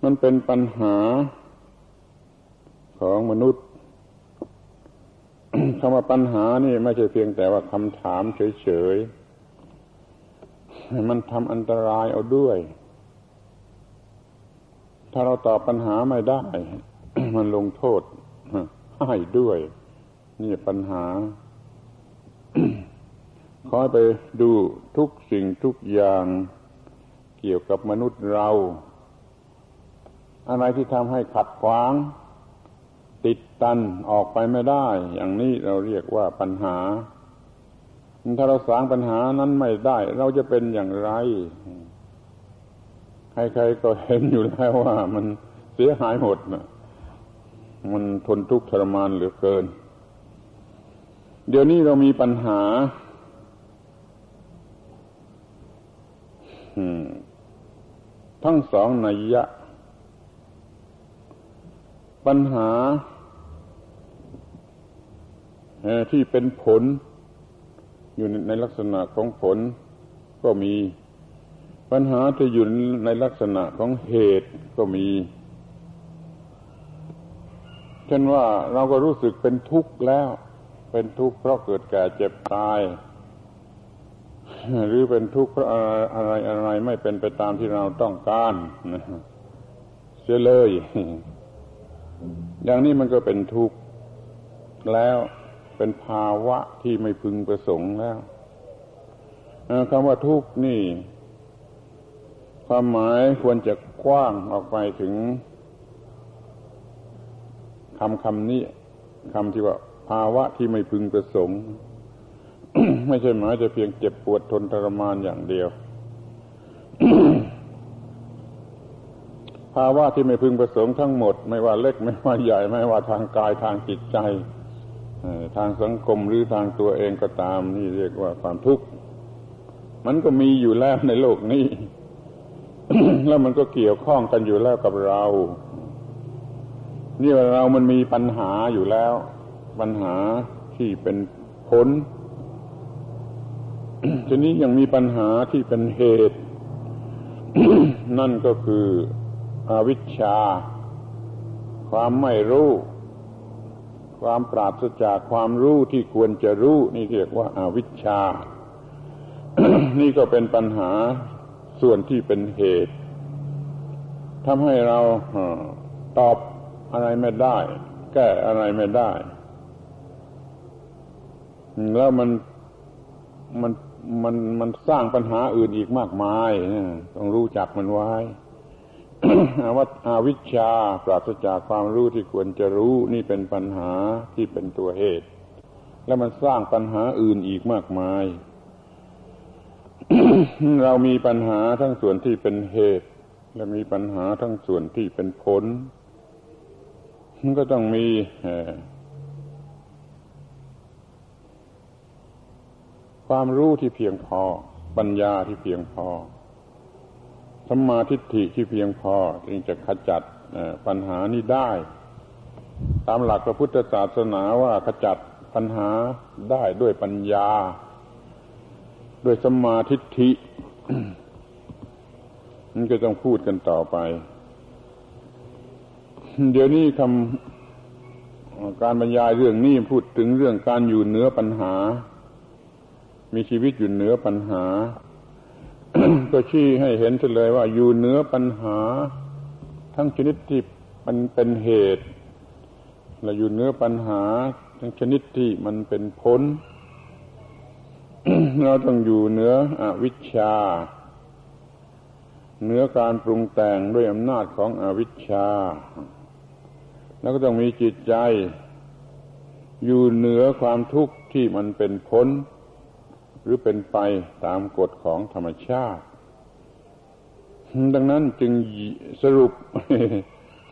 มันเป็นปัญหาของมนุษย์ คำว่าปัญหานี่ไม่ใช่เพียงแต่ว่าคำถามเฉยๆมันทำอันตรายเอาด้วย ถ้าเราตอบปัญหาไม่ได้ มันลงโทษให้ด้วย นี่ปัญหาคอยไปดูทุกสิ่งทุกอย่างเกี่ยวกับมนุษย์เรา อะไรที่ทำให้ขัดขวาง ติดตันออกไปไม่ได้ อย่างนี้เราเรียกว่าปัญหา ถ้าเราสางปัญหานั้นไม่ได้ เราจะเป็นอย่างไร ใครๆก็เห็นอยู่แล้วว่ามันเสียหายหมดนะมันทนทุกข์ทรมานเหลือเกิน เดี๋ยวนี้เรามีปัญหาทั้งสองนัยยะ ปัญหา ที่เป็นผล อยู่ในลักษณะของผลก็มี ปัญหาที่อยู่ในลักษณะของเหตุก็มีเช่นว่าเราก็รู้สึกเป็นทุกข์แล้ว เป็นทุกข์เพราะเกิดแก่เจ็บตาย หรือเป็นทุกข์เพราะอะไรอะไรไม่เป็นไปตามที่เราต้องการเสียเลย อย่างนี้มันก็เป็นทุกข์แล้ว เป็นภาวะที่ไม่พึงประสงค์แล้วคำว่าทุกข์นี่ ความหมายควรจะกว้างออกไปถึงคำคำนี้คำที่ว่าภาวะที่ไม่พึงประสงค์ ไม่ใช่หมายจะเพียงเจ็บปวดทนทรมานอย่างเดียว ภาวะที่ไม่พึงประสงค์ทั้งหมด ไม่ว่าเล็กไม่ว่าใหญ่ ไม่ว่าทางกายทางจิตใจ ทางสังคมหรือทางตัวเองก็ตามนี่เรียกว่าความทุกข์มันก็มีอยู่แล้วในโลกนี้ แล้วมันก็เกี่ยวข้องกันอยู่แล้วกับเรา นี่ว่าเรามันมีปัญหาอยู่แล้ว ปัญหาที่เป็นผลทีนี้ยังมีปัญหาที่เป็นเหตุ นั่นก็คืออวิชชา ความไม่รู้ ความปราศจากความรู้ที่ควรจะรู้ นี่เรียกว่าอาวิชชา นี่ก็เป็นปัญหาส่วนที่เป็นเหตุทำให้เราตอบอะไรไม่ได้ แก้อะไรไม่ได้ แล้วมันมันมันมันสร้างปัญหาอื่นอีกมากมายต้องรู้จักมันไว้ วัดอาวิชชาปราศจากความรู้ที่ควรจะรู้นี่เป็นปัญหาที่เป็นตัวเหตุ แล้วมันสร้างปัญหาอื่นอีกมากมาย เรามีปัญหาทั้งส่วนที่เป็นเหตุ และมีปัญหาทั้งส่วนที่เป็นผลมันก็ต้องมีความรู้ที่เพียงพอ ปัญญาที่เพียงพอ สัมมาทิฏฐิที่เพียงพอจึงจะขจัดปัญหานี้ได้ ตามหลักพระพุทธศาสนาว่าขจัดปัญหาได้ด้วยปัญญา ด้วยสัมมาทิฏฐิมันก็ต้องพูดกันต่อไป เดี๋ยวนี้คำการบรรยายเรื่องนี้พูดถึงเรื่องการอยู่เหนือปัญหา มีชีวิตอยู่เหนือปัญหา ก็ชี้ให้เห็นเลยว่าอยู่เหนือปัญหา ทั้งชนิดที่มันเป็นเหตุเราอยู่เนื้อปัญหา ทั้งชนิดที่มันเป็นผลเราต้องอยู่เหนืออวิชชาเหนือการปรุงแต่งด้วยอำนาจของอวิชชา แล้วก็ต้องมีจิตใจ อยู่เหนือความทุกข์ที่มันเป็นพ้น หรือเป็นไปตามกฎของธรรมชาติ ดังนั้นจึงสรุป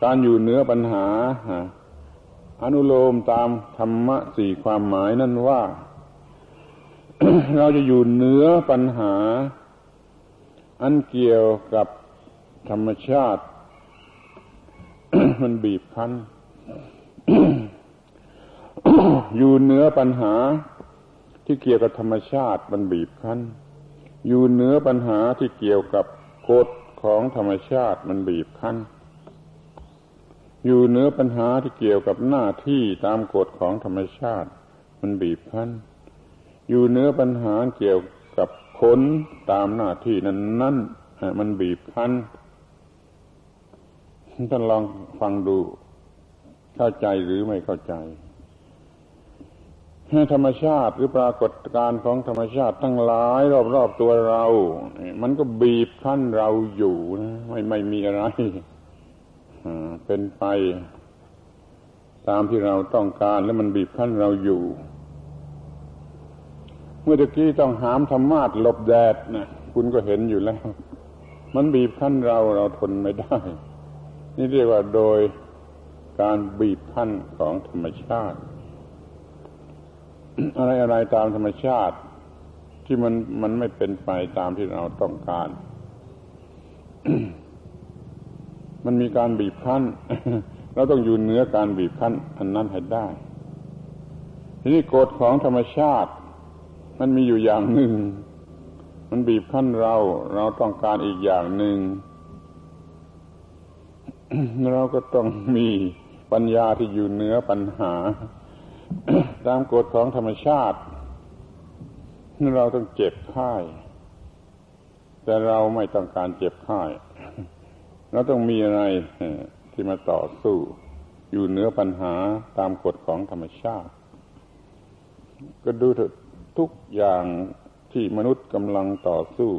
การอยู่เหนือปัญหา อนุโลมตามธรรมะสี่ความหมายนั่นว่า เราจะอยู่เหนือปัญหา อันเกี่ยวกับธรรมชาติ มันบีบคั้น อยู่เหนือปัญหา ที่เกี่ยวกับธรรมชาติมันบีบคั้น อยู่เหนือปัญหาที่เกี่ยวกับกฎของธรรมชาติมันบีบคั้น อยู่เหนือปัญหาที่เกี่ยวกับหน้าที่ตามกฎของธรรมชาติมันบีบคั้น อยู่เหนือปัญหาเกี่ยวกับผลตามหน้าที่นั้นนั่นมันบีบคั้นท่านลองฟังดูเข้าใจหรือไม่เข้าใจ ธรรมชาติหรือปรากฏการณ์ของธรรมชาติทั้งหลายรอบๆตัวเรา มันก็บีบคั้นเราอยู่นะไม่ไม่มีอะไรเป็นไปตามที่เราต้องการแล้วมันบีบคั้นเราอยู่ เมื่อตะกี้ต้องหามธรรมาทหลบแดดนะคุณก็เห็นอยู่แล้ว มันบีบคั้นเราเราทนไม่ได้ นี่เรียกว่าโดยการบีบคั้นของธรรมชาติ อะไรอะไรตามธรรมชาติ ที่มันมันไม่เป็นไปตามที่เราต้องการ มันมีการบีบคั้น เราต้องอยู่เหนือการบีบคั้น อันนั้นให้ได้ ทีนี้กฎของธรรมชาติ มันมีอยู่อย่างหนึ่ง มันบีบคั้นเรา เราต้องการอีกอย่างหนึ่งเราก็ต้องมีปัญญาที่อยู่เหนือปัญหา ตามกฎของธรรมชาติ เราต้องเจ็บไข้แต่เราไม่ต้องการเจ็บไข้เราต้องมีอะไรที่มาต่อสู้ อยู่เหนือปัญหาตามกฎของธรรมชาติ ก็ดูทุกอย่างที่มนุษย์กำลังต่อสู้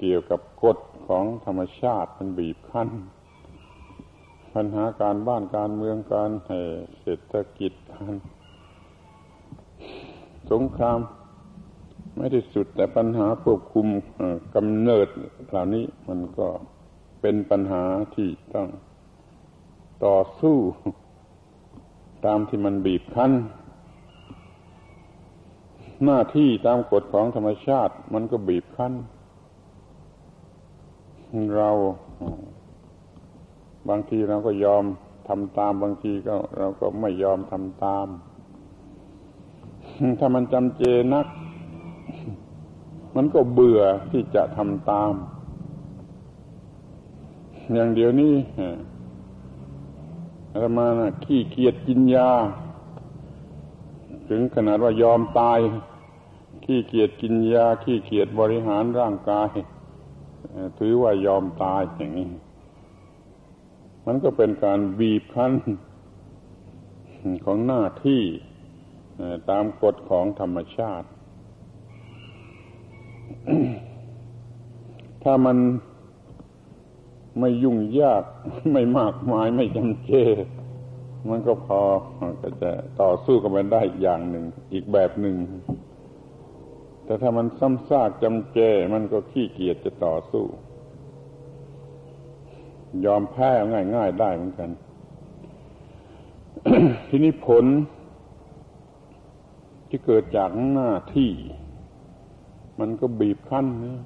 เกี่ยวกับกฎของธรรมชาติมันบีบคั้น ปัญหาการบ้านการเมืองการเศรษฐกิจการสงคราม ไม่ได้สุดแต่ปัญหาควบคุมกำเนิดเหล่านี้มันก็เป็นปัญหาที่ต้องต่อสู้ ตามที่มันบีบคั้น หน้าที่ตามกฎของธรรมชาติ มันก็บีบคั้น เรา บางทีเราก็ยอมทำตามบางทีก็เราก็ไม่ยอมทำตาม ถ้ามันจำเจนัก มันก็เบื่อที่จะทำตาม อย่างเดียวนี้อาตมานะขี้เกียจกินยา ถึงขนาดว่ายอมตาย ขี้เกียจกินยา ขี้เกียจบริหารร่างกาย ถือว่ายอมตายอย่างนี้ มันก็เป็นการบีบคั้นของหน้าที่ตามกฎของธรรมชาติ ถ้ามันไม่ยุ่งยากไม่มากมายไม่จำเจ มันก็พอก็จะต่อสู้กับมันได้อย่างหนึ่ง อีกแบบหนึ่ง แต่ถ้ามันซ้ำซากจำเจ มันก็ขี้เกียจจะต่อสู้ ยอมแพ้ง่าย ๆ ได้เหมือนกัน ทีนี้ผลที่เกิดจากหน้าที่ มันก็บีบคั้นนะ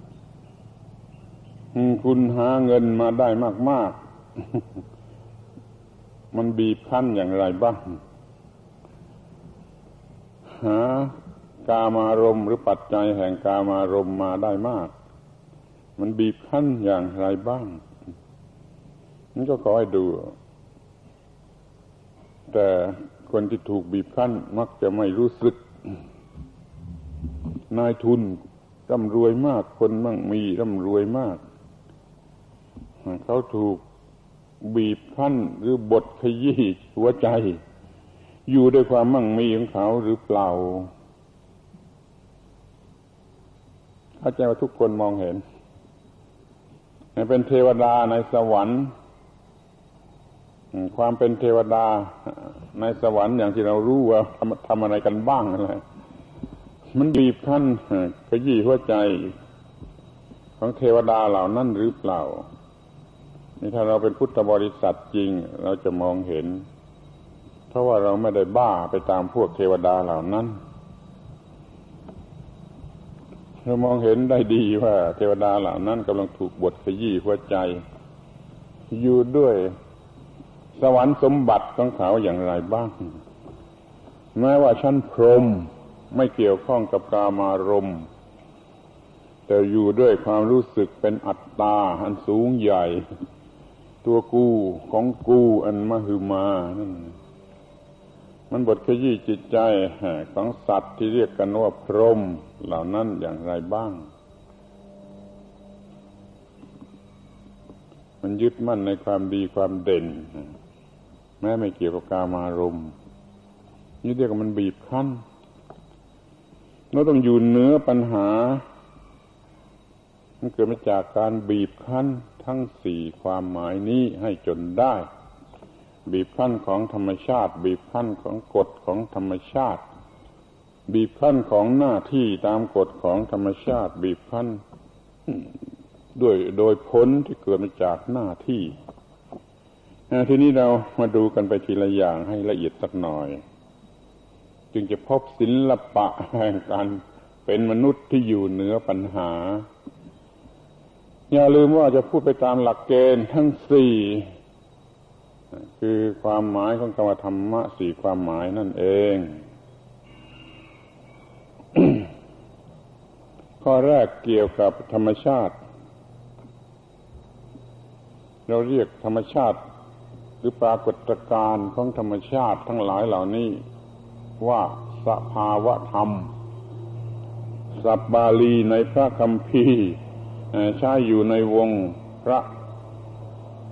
คุณหาเงินมาได้มาก ๆ มันบีบคั้นอย่างไรบ้าง หากามารมหรือปัจจัยแห่งกามารมมาได้มาก มันบีบคั้นอย่างไรบ้าง นี่ก็ขอให้ดู แต่คนที่ถูกบีบคั้น มักจะไม่รู้สึก นายทุนร่ำรวยมาก คนมั่งมีร่ำรวยมาก เขาถูกบีบคั้นหรือบดขยี้หัวใจ อยู่ด้วยความมั่งมีของเขาหรือเปล่าเข้าใจว่าทุกคนมองเห็น เป็นเทวดาในสวรรค์ ความเป็นเทวดาในสวรรค์อย่างที่เรารู้ว่าทำทำอะไรกันบ้างอะไรมันบีบคั้นขยี้หัวใจ ของเทวดาเหล่านั้นหรือเปล่า นี่ถ้าเราเป็นพุทธบริษัทจริง เราจะมองเห็น เพราะว่าเราไม่ได้บ้าไปตามพวกเทวดาเหล่านั้นเรามองเห็นได้ดีว่า เทวดาเหล่านั้นกำลังถูกบทขยี้หัวใจ อยู่ด้วย สวรรค์สมบัติของเขาอย่างไรบ้างแม้ว่าชั้นพรหมไม่เกี่ยวข้องกับกามารมณ์แต่อยู่ด้วยความรู้สึกเป็นอัตตาอันสูงใหญ่ ตัวกูของกูอันมหึมานั่นมันบทขยี้จิตใจของสัตว์ที่เรียกกันว่าพรหมเหล่านั้นอย่างไรบ้าง มันยึดมั่นในความดีความเด่น แม้ไม่เกี่ยวกับกามารมณ์นี่เรียกว่ามันบีบคั้นเราต้องอยู่เนื้อปัญหา มันเกิดมาจากการบีบคั้นทั้งสี่ความหมายนี้ให้จนได้ บีบคั้นของธรรมชาติ บีบคั้นของกฎของธรรมชาติ บีบคั้นของหน้าที่ตามกฎของธรรมชาติ บีบคั้นด้วยโดยผลที่เกิดมาจากหน้าที่ ทีนี้เรามาดูกันไปทีละอย่างให้ละเอียดสักหน่อย จึงจะพบศิลปะแห่งการเป็นมนุษย์ที่อยู่เหนือปัญหา อย่าลืมว่าจะพูดไปตามหลักเกณฑ์ทั้งสี่คือความหมายของกรรมธรรมะสี่ความหมายนั่นเอง ข้อแรกเกี่ยวกับธรรมชาติ เราเรียกธรรมชาติ หรือปรากฏการณ์ของธรรมชาติทั้งหลายเหล่านี้ ว่าสภาวะธรรม สับบาลีในพระคัมภีร์ใช้อยู่ในวงพระ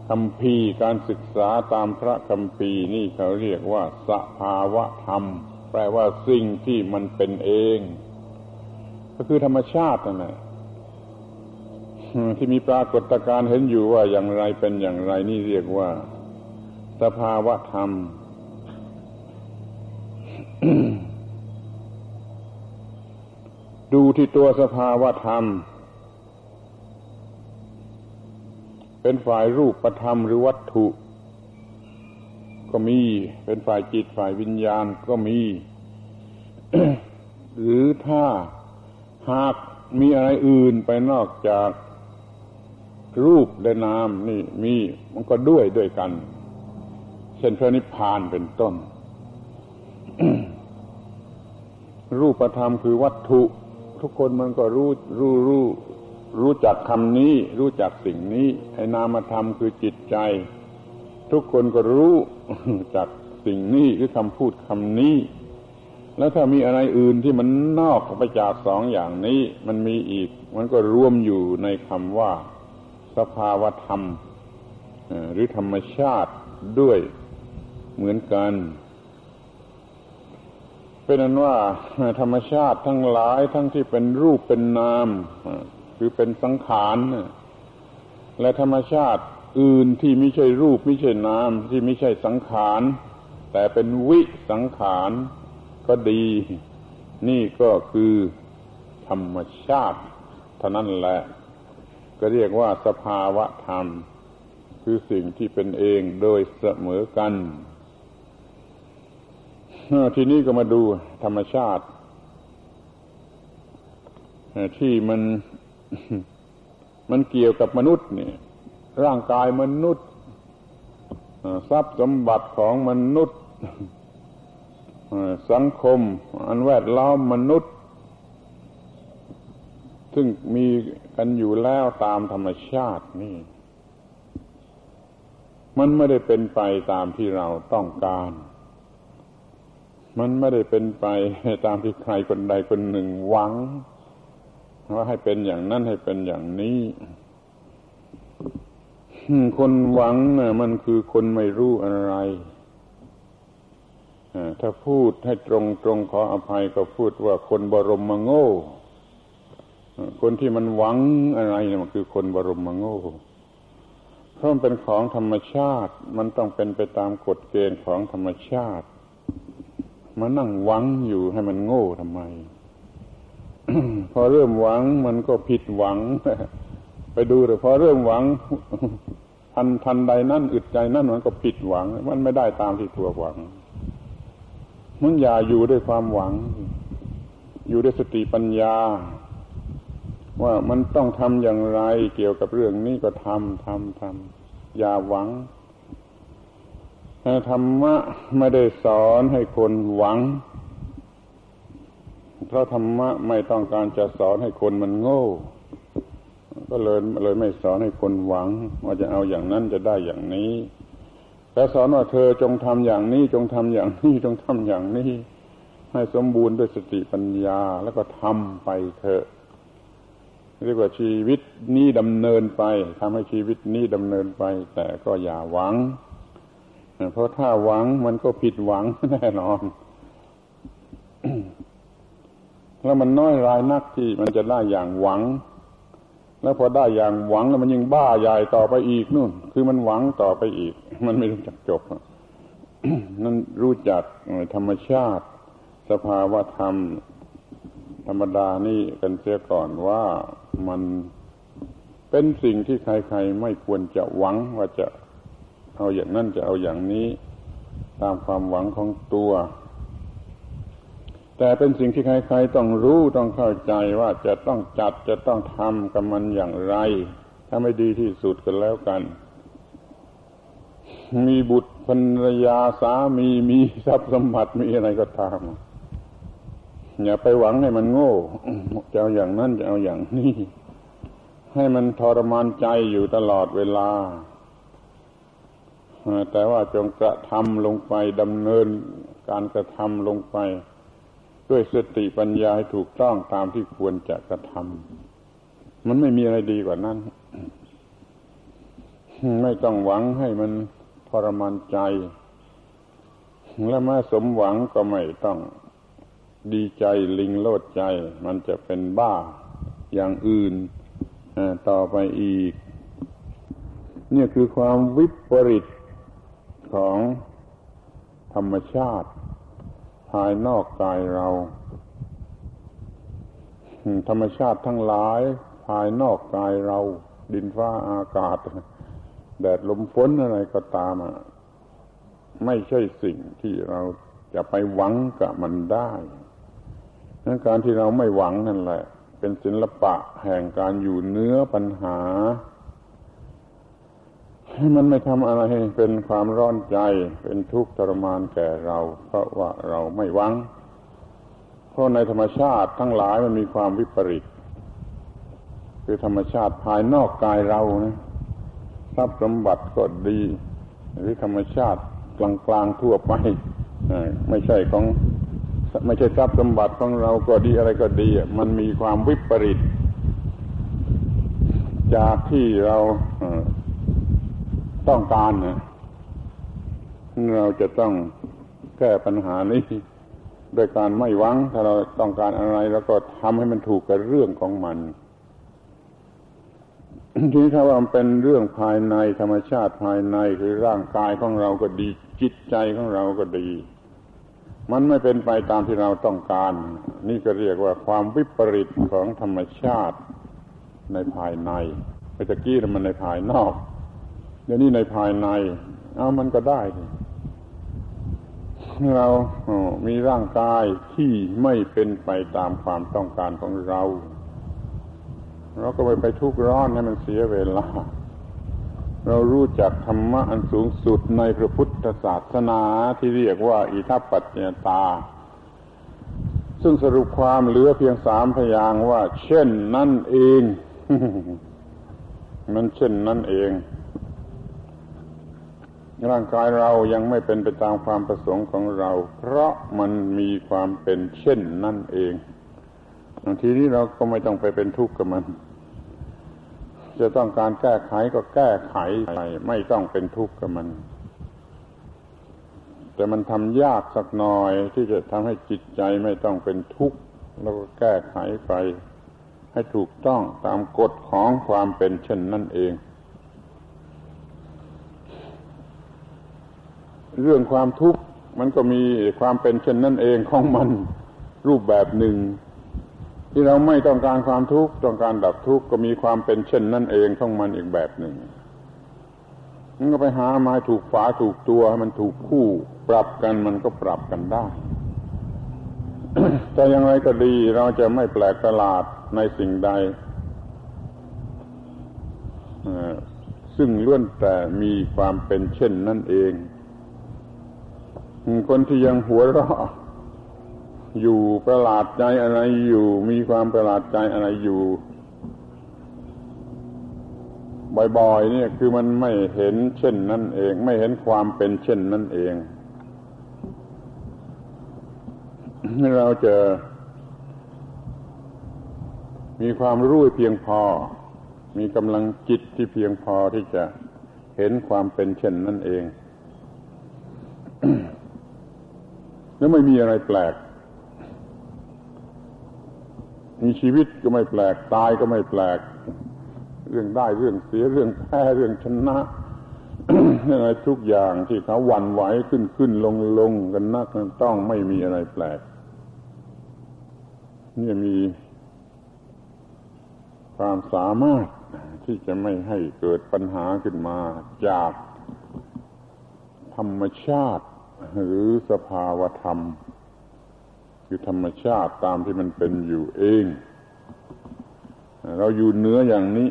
คัมภีร์การศึกษาตามพระคัมภีร์นี่เขาเรียกว่าสภาวะธรรม แปลว่าสิ่งที่มันเป็นเอง ก็คือธรรมชาตินั่นแหละที่มีปรากฏการณ์เห็นอยู่ว่าอย่างไรเป็นอย่างไรนี่เรียกว่า สภาวะธรรม ดูที่ตัวสภาวะธรรม เป็นฝ่ายรูปประธรรมหรือวัตถุ ก็มี เป็นฝ่ายจิตฝ่ายวิญญาณก็มี หรือถ้าหากมีอะไรอื่นไปนอกจากรูปและนามนี่มีมันก็ด้วยด้วยกัน ช่นพระนิพพานเป็นต้น รูปธรรมคือวัตถุ ทุกคนมันก็รู้รู้รู้รู้จักคำนี้ รู้จักสิ่งนี้ไอ้นามธรรมคือจิตใจ ทุกคนก็รู้จักสิ่งนี้หรือคำพูดคำนี้ แล้วถ้ามีอะไรอื่นที่มันนอกไปจากสองอย่างนี้ มันมีอีก มันก็รวมอยู่ในคำว่า สภาวธรรมหรือธรรมชาติด้วย เหมือนกัน เป็นนั้นว่าธรรมชาติทั้งหลายทั้งที่เป็นรูปเป็นนาม คือเป็นสังขารและธรรมชาติอื่นที่ไม่ใช่รูปไม่ใช่นาม ที่ไม่ใช่สังขาร แต่เป็นวิสังขารก็ดี นี่ก็คือธรรมชาติเท่านั้นแหละ ก็เรียกว่าสภาวะธรรม คือสิ่งที่เป็นเองโดยเสมอกัน ทีนี้ก็มาดูธรรมชาติที่มันมันเกี่ยวกับมนุษย์เนี่ย ร่างกายมนุษย์ทรัพย์สมบัติของมนุษย์สังคม อันแวดล้อมมนุษย์ ซึ่งมีกันอยู่แล้วตามธรรมชาตินี่ มันไม่ได้เป็นไปตามที่เราต้องการ มันไม่ได้เป็นไปตามที่ใครคนใดคนหนึ่งหวัง ว่าให้เป็นอย่างนั้นให้เป็นอย่างนี้ คนหวังนะมันคือคนไม่รู้อะไรถ้าพูดให้ตรงตรงขออภัยก็พูดว่าคนบรมมโง่คนที่มันหวังอะไรนะมันคือคนบรมมโง่เพราะมันเป็นของธรรมชาติ มันต้องเป็นไปตามกฎเกณฑ์ของธรรมชาติ มานั่งหวังอยู่ให้มันโง่ทำไม พอเริ่มหวังมันก็ผิดหวัง ไปดูเลยพอเริ่มหวัง ทันทันใดนั่นอึดใจนั่นมันก็ผิดหวัง มันไม่ได้ตามที่ตัวหวัง มันอย่าอยู่ด้วยความหวัง อยู่ด้วยสติปัญญา ว่ามันต้องทำอย่างไรเกี่ยวกับเรื่องนี้ก็ทำทำทำอย่าหวัง ธรรมะไม่ได้สอนให้คนหวัง เพราะธรรมะไม่ต้องการจะสอนให้คนมันโง่ ก็เลยเลยไม่สอนให้คนหวัง ว่าจะเอาอย่างนั้นจะได้อย่างนี้ แต่สอนว่าเธอจงทำอย่างนี้ จงทำอย่างนี้จงทำอย่างนี้ ให้สมบูรณ์ด้วยสติปัญญาแล้วก็ทำไปเถอะเรียกว่าชีวิตนี้ดำเนินไปทำให้ชีวิตนี้ดำเนินไป แต่ก็อย่าหวัง เพราะถ้าหวังมันก็ผิดหวังแน่นอน แล้วมันน้อยรายนักที่มันจะได้อย่างหวัง แล้วพอได้อย่างหวังแล้วมันยิ่งบ้าใหญ่ต่อไปอีกนู่น คือมันหวังต่อไปอีก มันไม่รู้จักจบนั่นรู้จักธรรมชาติ สภาวะธรรม ธรรมดานี่กันเสียก่อนว่ามันเป็นสิ่งที่ใครๆไม่ควรจะหวังว่าจะ เอาอย่างนั้นจะเอาอย่างนี้ตามความหวังของตัว แต่เป็นสิ่งที่ใครๆต้องรู้ต้องเข้าใจว่าจะต้องจัดจะต้องทำกับมันอย่างไร ถ้าไม่ดีที่สุดกันแล้วกัน มีบุตรภรรยาสามีมีทรัพย์สมบัติมีอะไรก็ตามอย่าไปหวังให้มันโง่จะเอาอย่างนั้นจะเอาอย่างนี้ให้มันทรมานใจอยู่ตลอดเวลา แต่ว่าจงกระทำลงไปดำเนินการกระทำลงไป ด้วยสติปัญญาให้ถูกต้องตามที่ควรจะกระทำมันไม่มีอะไรดีกว่านั้น ไม่ต้องหวังให้มันทรมานใจ และม้สมหวังก็ไม่ต้องดีใจลิงโลดใจ มันจะเป็นบ้าอย่างอื่นต่อไปอีกนี่คือความวิปริต ของธรรมชาติ ภายนอกกายเรา ธรรมชาติทั้งหลาย ภายนอกกายเรา ดินฟ้าอากาศ แดดลมฝนอะไรก็ตามอะไม่ใช่สิ่งที่เราจะไปหวังกับมันได้นั้นการที่เราไม่หวังนั่นแหละ เป็นศิลปะแห่งการอยู่เนื้อปัญหา ให้มันไม่ทำอะไรให้เป็นความร้อนใจ เป็นทุกข์ทรมานแก่เรา เพราะว่าเราไม่หวัง เพราะในธรรมชาติทั้งหลายมันมีความวิปริต คือธรรมชาติภายนอกกายเรานะทรัพย์สมบัติก็ดี หรือธรรมชาติกลางๆทั่วไปไม่ใช่ของไม่ใช่ทรัพย์สมบัติของเราก็ดีอะไรก็ดี มันมีความวิปริต จากที่เรา ต้องการนะเราจะต้องแก้ปัญหานี้โดยการไม่หวัง ถ้าเราต้องการอะไร แล้วก็ทำให้มันถูกกับเรื่องของมันทีนี้ถ้าว่ามันเป็นเรื่องภายในธรรมชาติภายในคือร่างกายของเราก็ดี จิตใจของเราก็ดี มันไม่เป็นไปตามที่เราต้องการ นี่ก็เรียกว่าความวิปริตของธรรมชาติในภายในเมื่อกี้มันในภายนอก เดี๋ยวนี้ในภายใน เอามันก็ได้ เรามีร่างกายที่ไม่เป็นไปตามความต้องการของเรา เราก็ไปไปทุกข์ร้อนให้มันเสียเวลา เรารู้จักธรรมะอันสูงสุดในพระพุทธศาสนาที่เรียกว่า อิทัปปัจจตา ซึ่งสรุปความเหลือเพียงสามพยางว่า เช่นนั่นเอง มันเช่นนั่นเอง ร่างกายเรายังไม่เป็นไปตามความประสงค์ของเรา เพราะมันมีความเป็นเช่นนั่นเองบางทีนี้เราก็ไม่ต้องไปเป็นทุกข์กับมัน จะต้องการแก้ไขก็แก้ไขไปไม่ต้องเป็นทุกข์กับมัน แต่มันทำยากสักหน่อยที่จะทำให้จิตใจไม่ต้องเป็นทุกข์แล้วก็แก้ไขไป ให้ถูกต้องตามกฎของความเป็นเช่นนั่นเอง เรื่องความทุกข์มันก็มีความเป็นเช่นนั่นเองของมันรูปแบบหนึ่ง ที่เราไม่ต้องการความทุกข์ต้องการดับทุกข์ก็มีความเป็นเช่นนั่นเองของมันอีกแบบหนึ่งมันก็ไปหาไม้ถูกฝาถูกตัวมันถูกคู่ ปรับกันมันก็ปรับกันได้แต่อย่างไรก็ดีเราจะไม่แปลกประหลาดในสิ่งใดซึ่งล้วนแต่มีความเป็นเช่นนั่นเอง คนที่ยังหัวเราะอยู่ประหลาดใจอะไรอยู่ มีความประหลาดใจอะไรอยู่ บ่อยๆเนี่ยคือมันไม่เห็นเช่นนั่นเอง ไม่เห็นความเป็นเช่นนั่นเองเราจะมีความรู้เพียงพอ มีกำลังจิตที่เพียงพอที่จะเห็นความเป็นเช่นนั่นเอง แล้วไม่มีอะไรแปลก มีชีวิตก็ไม่แปลก ตายก็ไม่แปลก เรื่องได้เรื่องเสียเรื่องแพ้เรื่องชนะอะไรทุกอย่างที่เขาหวั่นไหวขึ้นขึ้นลงลงกันนักต้องไม่มีอะไรแปลก นี่มีความสามารถที่จะไม่ให้เกิดปัญหาขึ้นมาจากธรรมชาติ หรือสภาวธรรม คือธรรมชาติตามที่มันเป็นอยู่เอง เราอยู่เนื้ออย่างนี้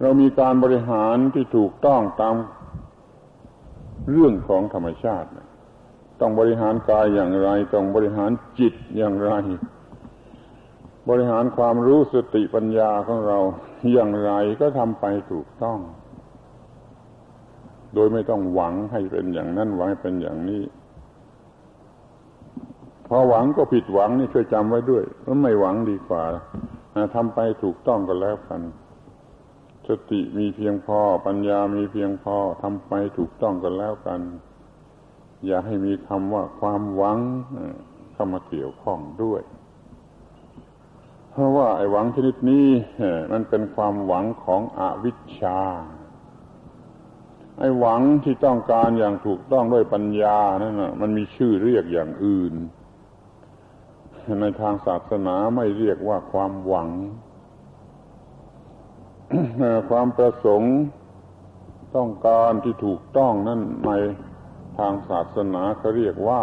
เรามีการบริหารที่ถูกต้องตามเรื่องของธรรมชาติ ต้องบริหารกายอย่างไร ต้องบริหารจิตอย่างไร บริหารความรู้สติปัญญาของเราอย่างไรก็ทำไปถูกต้อง โดยไม่ต้องหวังให้เป็นอย่างนั้นหวังให้เป็นอย่างนี้ พอหวังก็ผิดหวังนี่ช่วยจำไว้ด้วยว่าไม่หวังดีกว่าทำไปถูกต้องก็แล้วกันสติมีเพียงพอ ปัญญามีเพียงพอทำไปถูกต้องกันแล้วกัน อย่าให้มีคำว่าความหวังเข้ามาเกี่ยวข้องด้วย เพราะว่าไอ้หวังชนิดนี้มันเป็นความหวังของอวิชชา ไอ้หวังที่ต้องการอย่างถูกต้องด้วยปัญญานั่นนะมันมีชื่อเรียกอย่างอื่น ในทางศาสนาไม่เรียกว่าความหวัง ความประสงค์ต้องการที่ถูกต้องนั่นในทางศาสนาเขาเรียกว่า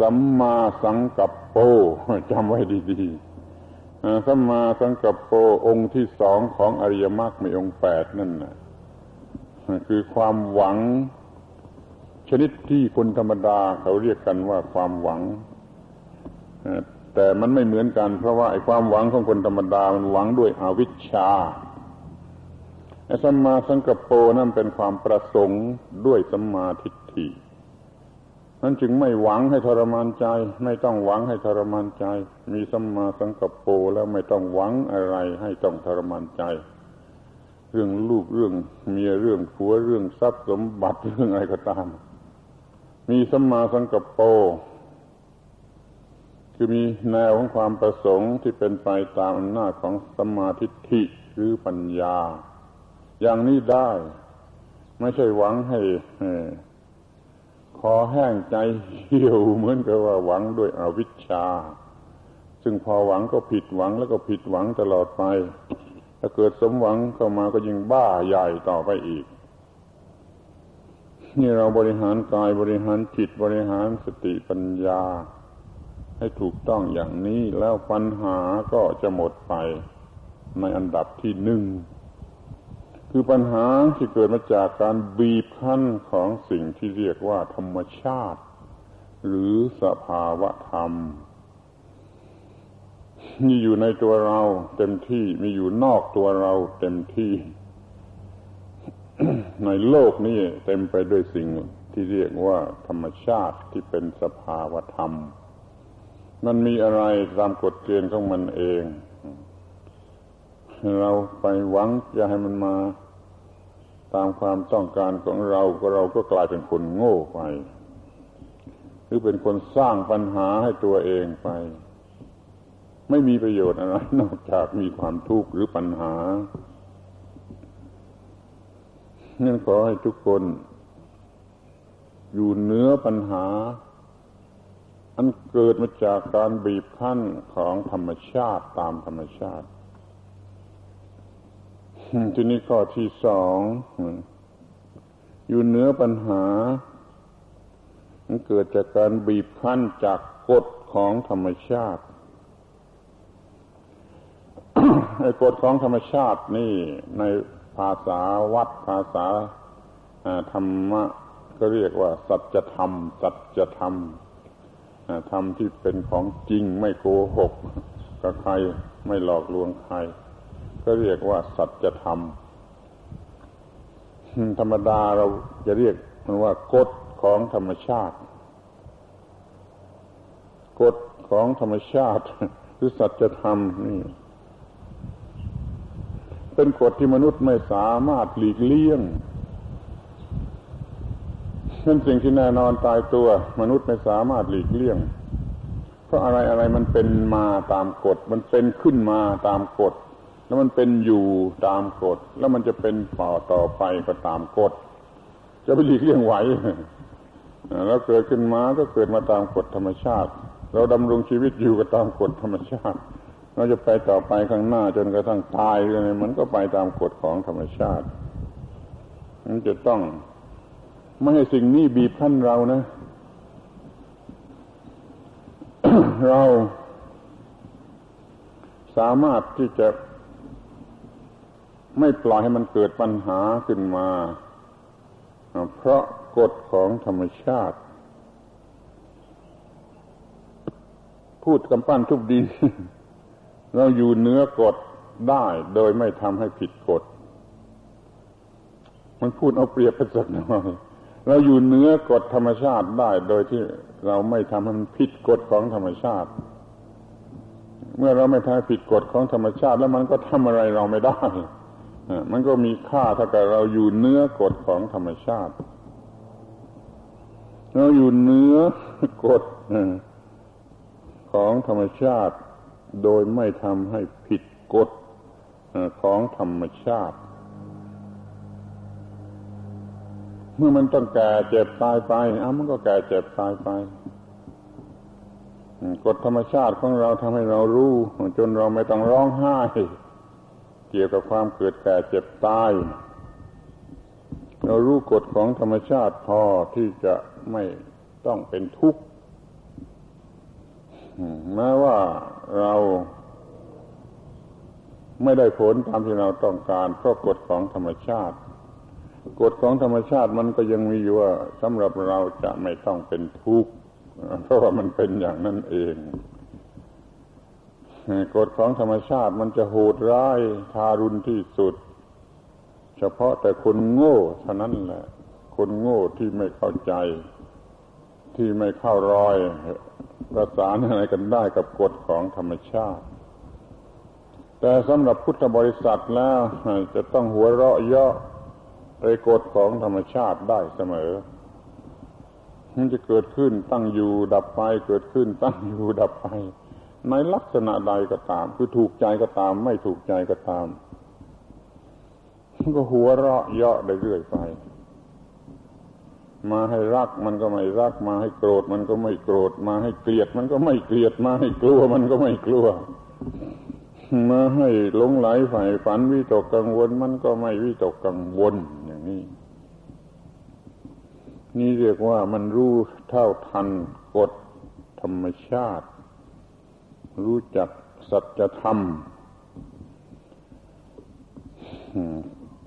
สัมมาสังกัปโปจำไว้ดีๆสัมมาสังกัปโปองค์ที่สองของอริยมรรคมีองค์แปดนั่นนะ คือความหวัง ชนิดที่คนธรรมดาเขาเรียกกันว่าความหวังแต่มันไม่เหมือนกัน เพราะว่าไอ้ความหวังของคนธรรมดามันหวังด้วยอวิชชาไอ้สัมมาสังกปโปนั่นเป็นความประสงค์ด้วยสัมมาทิฏฐินั้นจึงไม่หวังให้ทรมานใจ ไม่ต้องหวังให้ทรมานใจ มีสัมมาสังกปโปแล้วไม่ต้องหวังอะไรให้ต้องทรมานใจ เรื่องลูกเรื่องเมียเรื่องผัวเรื่องทรัพย์สมบัติเรื่องอะไรก็ตาม มีสัมมาสังกัปโปคือมีแนวของความประสงค์ที่เป็นไปตามอำนาจของสมาธิิหรือปัญญา อย่างนี้ได้ ไม่ใช่หวังให้คอแห้งใจเหี่ยวเหมือนกับว่าหวังด้วยอวิชชา ซึ่งพอหวังก็ผิดหวังแล้วก็ผิดหวังตลอดไป ถ้าเกิดสมหวังเข้ามาก็ยิ่งบ้าใหญ่ต่อไปอีก นี่เราบริหารกายบริหารจิตบริหารสติปัญญา ให้ถูกต้องอย่างนี้แล้วปัญหาก็จะหมดไป ในอันดับที่หนึ่งคือปัญหาที่เกิดมาจากการบีบคั้นของสิ่งที่เรียกว่าธรรมชาติ หรือสภาวะธรรม มีอยู่ในตัวเรา เต็มที่มีอยู่นอกตัวเรา เต็มที่ ในโลกนี้เต็มไปด้วยสิ่งที่เรียกว่า ธรรมชาติที่เป็นสภาวธรรม มันมีอะไรตามกฎเกณฑ์ของมันเอง เราไปหวังจะให้มันมาตามความต้องการของเราก็เราก็กลายเป็นคนโง่ไป หรือเป็นคนสร้างปัญหาให้ตัวเองไป ไม่มีประโยชน์อะไรนอกจากมีความทุกข์หรือปัญหานั่นขอให้ทุกคน อยู่เหนือปัญหา อันเกิดมาจากการบีบคั้นของธรรมชาติตามธรรมชาติทีนี้ข้อที่สองอยู่เหนือปัญหา มันเกิดจากการบีบคั้นจากกฎของธรรมชาติ กฎของธรรมชาตินี่ในภาษาวัดภาษาธรรมะก็เรียกว่า สัจธรรม สัจธรรมธรรมที่เป็นของจริงไม่โกหกกับใครไม่หลอกลวงใคร ก็เรียกว่า สัจธรรม ธรรมดาเราจะเรียกมันว่ากฎของธรรมชาติ กฎของธรรมชาติ หรือสัจธรรมนี่ เป็นกฎที่มนุษย์ไม่สามารถหลีกเลี่ยงเป็นสิ่งที่แน่นอนตายตัว มนุษย์ไม่สามารถหลีกเลี่ยง เพราะอะไรอะไรมันเป็นมาตามกฎ มันเป็นขึ้นมาตามกฎ แล้วมันเป็นอยู่ตามกฎ แล้วมันจะเป็นต่อต่อไปก็ตามกฎ จะไปหลีกเลี่ยงไหวแล้วเกิดขึ้นมาก็เกิดมาตามกฎธรรมชาติ เราดำรงชีวิตอยู่ก็ตามกฎธรรมชาติ เราจะไปต่อไปข้างหน้าจนกระทั่งตายเลยมันก็ไปตามกฎของธรรมชาติมันจะต้องไม่ให้สิ่งนี้บีบคั้นเรานะ เราสามารถที่จะไม่ปล่อยให้มันเกิดปัญหาขึ้นมา เพราะกฎของธรรมชาติ พูดกำปั้นทุบดิน เราอยู่เนื้อกฎได้โดยไม่ทำให้ผิดกฎ มันพูดเอาเปรียบไปสักหน่อยเราอยู่เนื้อกฎธรรมชาติได้โดยที่เราไม่ทำให้มันผิดกฎของธรรมชาติ เมื่อเราไม่ทำผิดกฎของธรรมชาติ แล้วมันก็ทำอะไรเราไม่ได้มันก็มีค่าเท่ากับเราอยู่เนื้อกฎของธรรมชาติ เราอยู่เนื้อกฎของธรรมชาติ โดยไม่ทำให้ผิดกฎของธรรมชาติ เมื่อมันต้องแก่เจ็บตายไปอ้ามันก็แก่เจ็บตายไปกฎธรรมชาติของเราทำให้เรารู้ จนเราไม่ต้องร้องไห้ เกี่ยวกับความเกิดแก่เจ็บตาย เรารู้กฎของธรรมชาติพอที่จะไม่ต้องเป็นทุกข์ แม้ว่าเราไม่ได้ผลตามที่เราต้องการเพราะกฎของธรรมชาติ กฎของธรรมชาติมันก็ยังมีอยู่ว่าสำหรับเราจะไม่ต้องเป็นทุกข์เพราะว่ามันเป็นอย่างนั้นเองกฎของธรรมชาติมันจะโหดร้ายทารุณที่สุด เฉพาะแต่คนโง่เท่านั้นแหละ คนโง่ที่ไม่เข้าใจ ที่ไม่เข้ารอยประสานอะไรกันได้กับกฎของธรรมชาติ แต่สำหรับพุทธบริษัทแล้วจะต้องหัวเราะเยาะในกฎของธรรมชาติได้เสมอ มันจะเกิดขึ้นตั้งอยู่ดับไป เกิดขึ้นตั้งอยู่ดับไป ในลักษณะใดก็ตาม คือถูกใจก็ตาม ไม่ถูกใจก็ตามก็หัวเราะเยาะได้เรื่อยไป มาให้รักมันก็ไม่รัก มาให้โกรธมันก็ไม่โกรธ มาให้เกลียดมันก็ไม่เกลียด มาให้กลัวมันก็ไม่กลัว มาให้หลงไหลฝ่ายฝันวิตกกังวล มันก็ไม่วิตกกังวลอย่างนี้ นี่เรียกว่ามันรู้เท่าทันกฎธรรมชาติ รู้จักสัจธรรม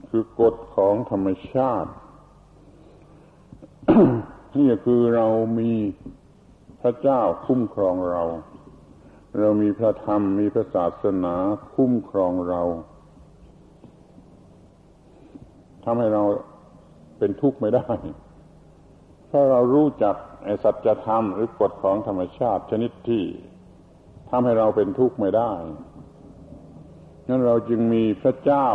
คือกฎของธรรมชาติ นี่คือเรามีพระเจ้าคุ้มครองเรา เรามีพระธรรมมีพระศาสนาคุ้มครองเราทำให้เราเป็นทุกข์ไม่ได้ ถ้าเรารู้จักไอสัจธรรมหรือกฎของธรรมชาติชนิดที่ทำให้เราเป็นทุกข์ไม่ได้ นั้นเราจึงมีพระเจ้า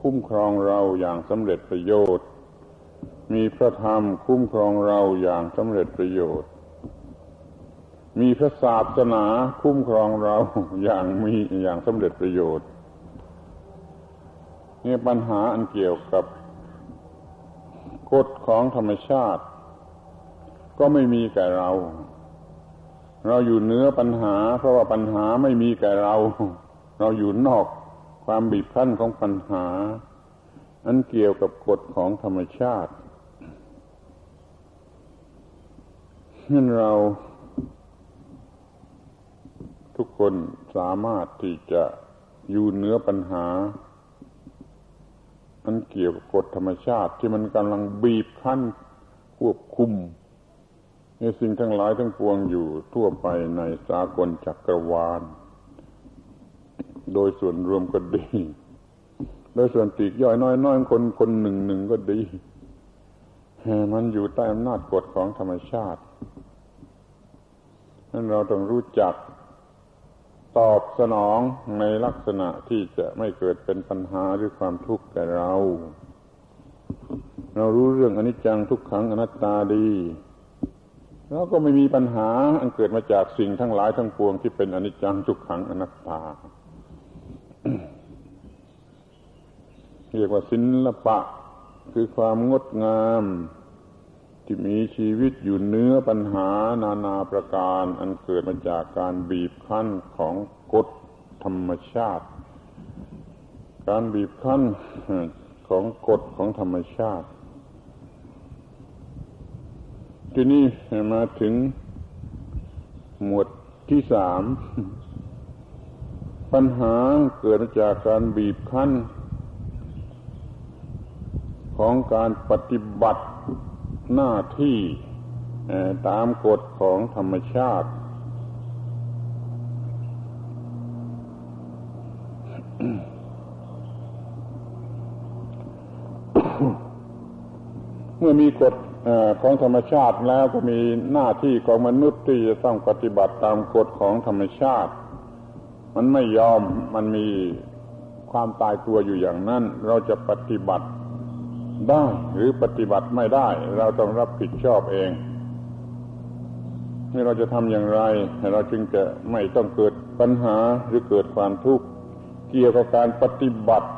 คุ้มครองเราอย่างสำเร็จประโยชน์ มีพระธรรมคุ้มครองเราอย่างสำเร็จประโยชน์ มีพระศาสนาคุ้มครองเราอย่างมีอย่างสำเร็จประโยชน์นี่ปัญหาอันเกี่ยวกับกฎของธรรมชาติ ก็ไม่มีแก่เรา เราอยู่เหนือปัญหา เพราะว่าปัญหาไม่มีแก่เรา เราอยู่นอกความบีบคั้นของปัญหา อันเกี่ยวกับกฎของธรรมชาติ นั่นเราทุกคนสามารถที่จะอยู่เหนือปัญหา อันเกี่ยวกับกฎธรรมชาติที่มันกำลังบีบคั้นควบคุม ในสิ่งทั้งหลายทั้งปวงอยู่ทั่วไปในสากลจักรวาล โดยส่วนรวมก็ดี โดยส่วนตีกย่อยน้อยน้อยคนคนหนึ่งหนึ่งก็ดี มันอยู่ใต้อำนาจกฎของธรรมชาติ นั้นเราต้องรู้จักตอบสนองในลักษณะที่จะไม่เกิดเป็นปัญหาหรือความทุกข์แก่เรา เรารู้เรื่องอนิจจังทุกขังอนัตตาดีเราก็ไม่มีปัญหาอันเกิดมาจากสิ่งทั้งหลายทั้งปวงที่เป็นอนิจจังทุกขังอนัตตา เรียกว่าศิลปะ คือความงดงาม ที่มีชีวิตอยู่เนื้อปัญหานานาประการ อันเกิดมาจากการบีบคั้นของกฎธรรมชาติ การบีบคั้นของกฎของธรรมชาติ ที่นี่มาถึงหมวดที่สามปัญหาเกิดมาจากการบีบคั้น ของการปฏิบัติ หน้าที่ตามกฎของธรรมชาติ เมื่อมีกฎของธรรมชาติแล้วก็มีหน้าที่ของมนุษย์ที่จะต้องปฏิบัติตามกฎของธรรมชาติ มันไม่ยอมมันมีความตายตัวอยู่อย่างนั้น เราจะปฏิบัติ ได้หรือปฏิบัติไม่ได้ เราต้องรับผิดชอบเองนี่เราจะทำอย่างไร เราจึงจะไม่ต้องเกิดปัญหาหรือเกิดความทุกข์เกี่ยวกับการปฏิบัติ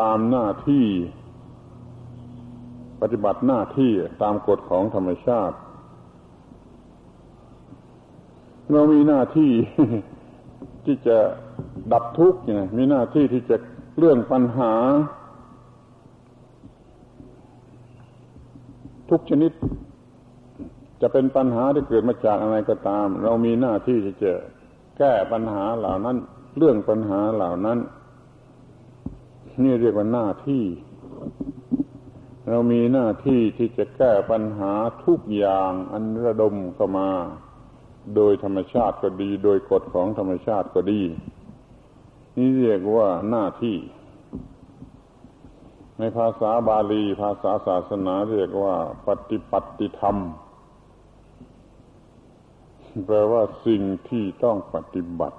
ตามหน้าที่ ปฏิบัติหน้าที่ตามกฎของธรรมชาติ เรามีหน้าที่ที่จะดับทุกข์มีหน้าที่ที่จะ เรื่องปัญหา ทุกชนิด จะเป็นปัญหาที่เกิดมาจากอะไรก็ตาม เรามีหน้าที่ที่จะแก้ปัญหาเหล่านั้น เรื่องปัญหาเหล่านั้น นี่เรียกว่าหน้าที่ เรามีหน้าที่ที่จะแก้ปัญหาทุกอย่างอันระดมเข้ามา โดยธรรมชาติก็ดี โดยกฎของธรรมชาติก็ดี นี่เรียกว่าหน้าที่ ในภาษาบาลี ภาษาศาสนาเรียกว่า ปฏิปัติธรรม แปลว่าสิ่งที่ต้องปฏิบัติ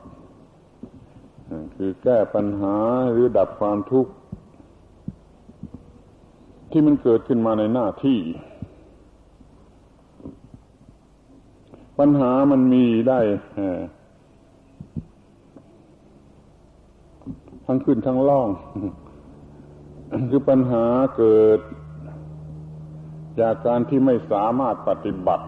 คือแก้ปัญหาหรือดับความทุกข์ ที่มันเกิดขึ้นมาในหน้าที่ ปัญหามันมีได้ ทั้งขึ้นทั้งล่อง คือปัญหาเกิด จากการที่ไม่สามารถปฏิบัติ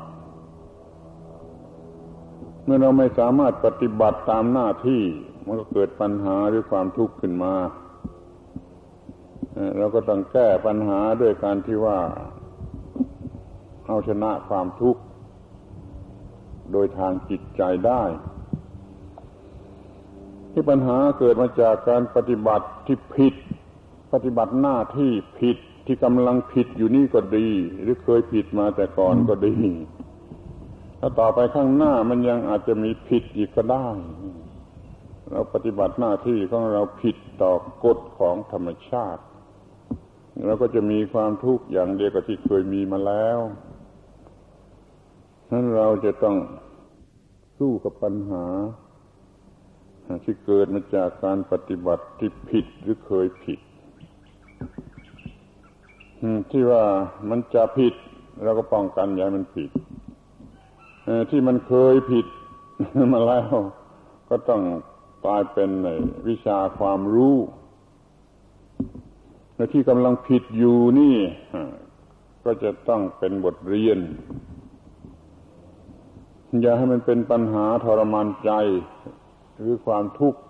เมื่อเราไม่สามารถปฏิบัติตามหน้าที่ มันก็เกิดปัญหาหรือความทุกข์ขึ้นมาเราก็ต้องแก้ปัญหาด้วยการที่ว่า เอาชนะความทุกข์ โดยทางจิตใจได้ ที่ปัญหาเกิดมาจากการปฏิบัติที่ผิด ปฏิบัติหน้าที่ผิดที่กำลังผิดอยู่นี่ก็ดี หรือเคยผิดมาแต่ก่อนก็ดีถ้าต่อไปข้างหน้ามันยังอาจจะมีผิดอีกก็ได้ เราปฏิบัติหน้าที่ของเราผิดต่อกฎของธรรมชาติเราก็จะมีความทุกข์อย่างเดียวกับที่เคยมีมาแล้วนั้นเราจะต้องสู้กับปัญหา ที่เกิดมาจากการปฏิบัติที่ผิดหรือเคยผิดที่ว่ามันจะผิดเราก็ป้องกันอย่ามันผิดที่มันเคยผิดมาแล้วก็ต้องกลายเป็นวิชาความรู้และที่กำลังผิดอยู่นี่ก็จะต้องเป็นบทเรียน อย่าให้มันเป็นปัญหาทรมานใจ หรือความทุกข์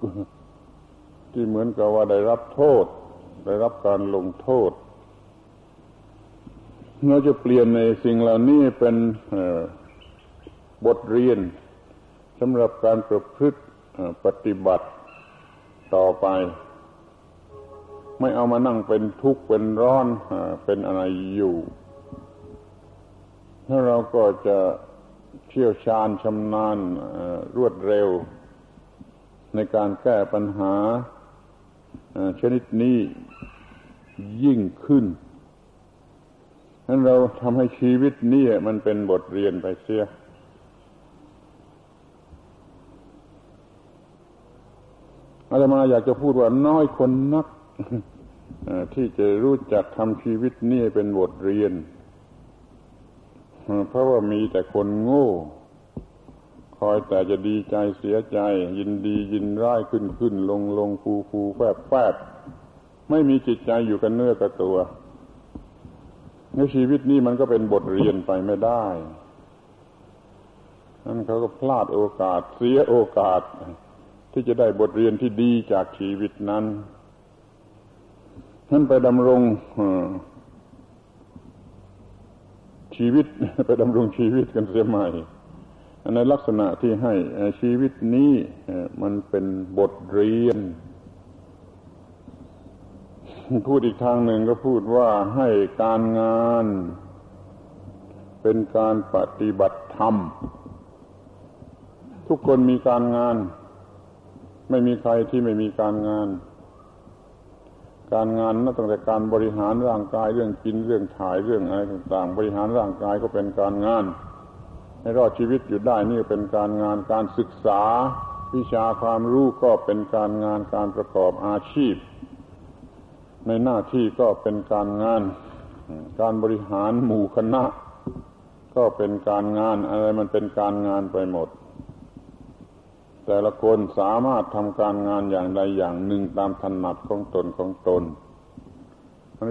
ที่เหมือนกับว่าได้รับโทษ ได้รับการลงโทษ เราจะเปลี่ยนในสิ่งเหล่านี้เป็นบทเรียนสำหรับการประพฤติปฏิบัติต่อไป ไม่เอามานั่งเป็นทุกข์เป็นร้อนเป็นอะไรอยู่ถ้าเราก็จะเชี่ยวชาญชำนาญรวดเร็ว ในการแก้ปัญหาชนิดนี้ยิ่งขึ้นนั้นเราทำให้ชีวิตนี้มันเป็นบทเรียนไปเสีย อาตมาอยากจะพูดว่าน้อยคนนักที่จะรู้จักทำชีวิตนี้เป็นบทเรียน เพราะว่ามีแต่คนโง่ คอยแต่จะดีใจเสียใจ ยินดียินร้ายขึ้นขึ้นลงลงฟูฟูแฝบแฝบไม่มีจิตใจอยู่กันเนื้อกับตัว ในชีวิตนี้มันก็เป็นบทเรียนไปไม่ได้นั่นเขาก็พลาดโอกาสเสียโอกาส ที่จะได้บทเรียนที่ดีจากชีวิตนั้นท่านไปดำรงชีวิตไปดำรงชีวิตกันเสียใหม่ ในลักษณะที่ให้ชีวิตนี้มันเป็นบทเรียน พูดอีกทางหนึ่งก็พูดว่าให้การงาน เป็นการปฏิบัติธรรม ทุกคนมีการงาน ไม่มีใครที่ไม่มีการงาน การงานนับตั้งแต่การบริหารร่างกายเรื่องกินเรื่องถ่ายเรื่องอะไรต่างๆ บริหารร่างกายก็เป็นการงาน ให้รอดชีวิตอยู่ได้นี่เป็นการงานการศึกษา วิชาความรู้ก็เป็นการงานการประกอบอาชีพ ในหน้าที่ก็เป็นการงาน การบริหารหมู่คณะ ก็เป็นการงานอะไรมันเป็นการงานไปหมด แต่ละคนสามารถทำการงานอย่างใดอย่างหนึ่งตามถนัดของตนของตน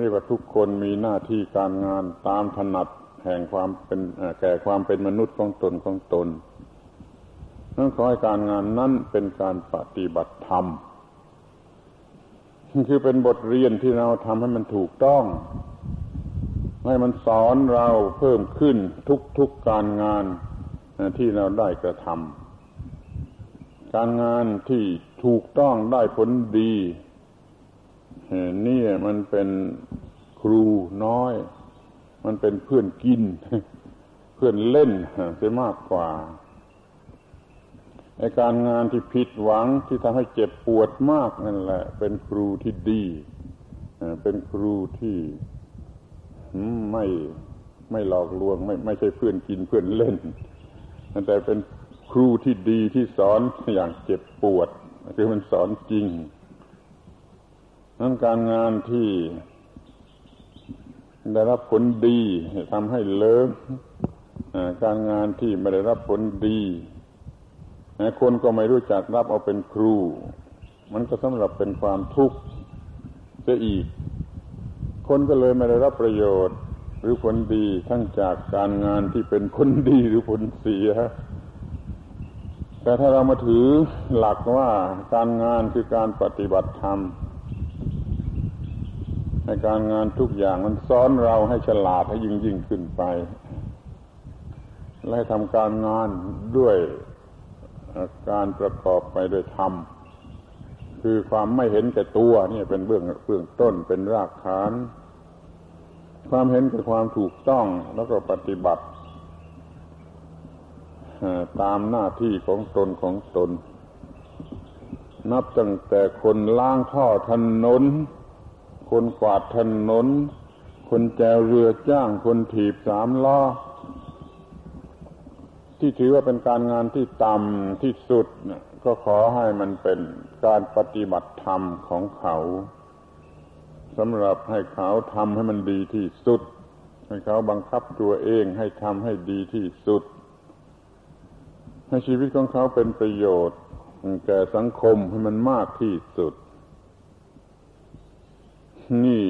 เรียกว่าทุกคนมีหน้าที่การงานตามถนัด แห่งความเป็นแก่ความเป็นมนุษย์ของตนของตนนั่นขอให้การงานนั้นเป็นการปฏิบัติธรรมคือเป็นบทเรียนที่เราทำให้มันถูกต้อง ให้มันสอนเราเพิ่มขึ้นทุกๆกการงานที่เราได้กระทำการงานที่ถูกต้องได้ผลดีนี่มันเป็นครูน้อย มันเป็นเพื่อนกิน เพื่อนเล่นเสียมากกว่าในการงานที่ผิดหวังที่ทำให้เจ็บปวดมากนั่นแหละ เป็นครูที่ดีเป็นครูที่ไม่ไม่หลอกลวง ไม่ไม่ใช่เพื่อนกินเพื่อนเล่น แต่เป็นครูที่ดีที่สอนอย่างเจ็บปวด คือมันสอนจริงนั้นการงานที่ ได้รับผลดีทำให้เลิกการงานที่ไม่ได้รับผลดีคนก็ไม่รู้จักรับเอาเป็นครู มันก็สำหรับเป็นความทุกข์เสียอีก คนก็เลยไม่ได้รับประโยชน์ หรือผลดีทั้งจากการงานที่เป็นคนดีหรือผลเสีย แต่ถ้าเรามาถือหลักว่าการงานคือการปฏิบัติธรรม ในการงานทุกอย่างมันสอนเราให้ฉลาดให้ยิ่งยิ่งขึ้นไป และทำการงานด้วยการประกอบไปด้วยธรรมคือความไม่เห็นแก่ตัวนี่เป็นเบื้องเบื้องต้นเป็นรากฐาน ความเห็นแก่ความถูกต้องแล้วก็ปฏิบัติตามหน้าที่ของตนของตน นับตั้งแต่คนล้างท่อถนน คนกวาดถนน คนแจวเรือจ้าง คนถีบสามล้อที่ถือว่าเป็นการงานที่ต่ำที่สุดก็ขอให้มันเป็นการปฏิบัติธรรมของเขาสำหรับให้เขาทำให้มันดีที่สุด ให้เขาบังคับตัวเองให้ทำให้ดีที่สุด ให้ชีวิตของเขาเป็นประโยชน์แก่สังคมให้มันมากที่สุด นี่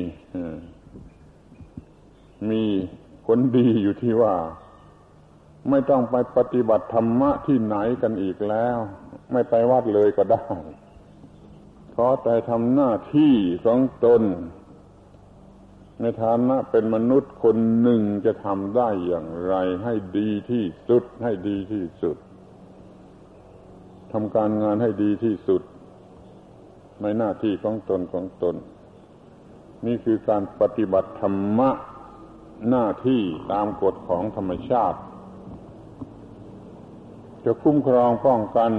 มีผลดีอยู่ที่ว่า ไม่ต้องไปปฏิบัติธรรมะที่ไหนกันอีกแล้ว ไม่ไปวัดเลยก็ได้ขอแต่ทำหน้าที่ของตน ในฐานะเป็นมนุษย์คนหนึ่งจะทำได้อย่างไร ให้ดีที่สุด ให้ดีที่สุดทำการงานให้ดีที่สุด ในหน้าที่ของตนของตน นี่คือการปฏิบัติธรรมะหน้าที่ตามกฎของธรรมชาติ จะคุ้มครองป้องกัน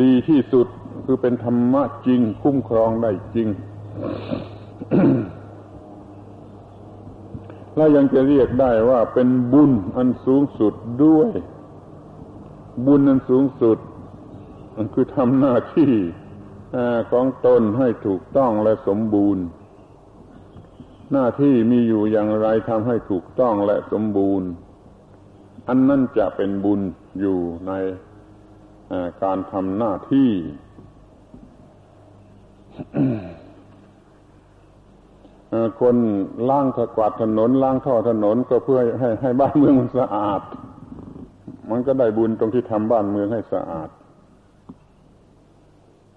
ดีที่สุดคือเป็นธรรมะจริง คุ้มครองได้จริง แล้วยังจะเรียกได้ว่าเป็นบุญอันสูงสุดด้วย บุญอันสูงสุด มันคือทำหน้าที่ ของตนให้ถูกต้องและสมบูรณ์ หน้าที่มีอยู่อย่างไรทำให้ถูกต้องและสมบูรณ์ อันนั้นจะเป็นบุญอยู่ในการทำหน้าที่คนล้างกวาดถนนล้างท่อถนนก็เพื่อให้ให้บ้านเมืองมันสะอาด มันก็ได้บุญตรงที่ทำบ้านเมืองให้สะอาด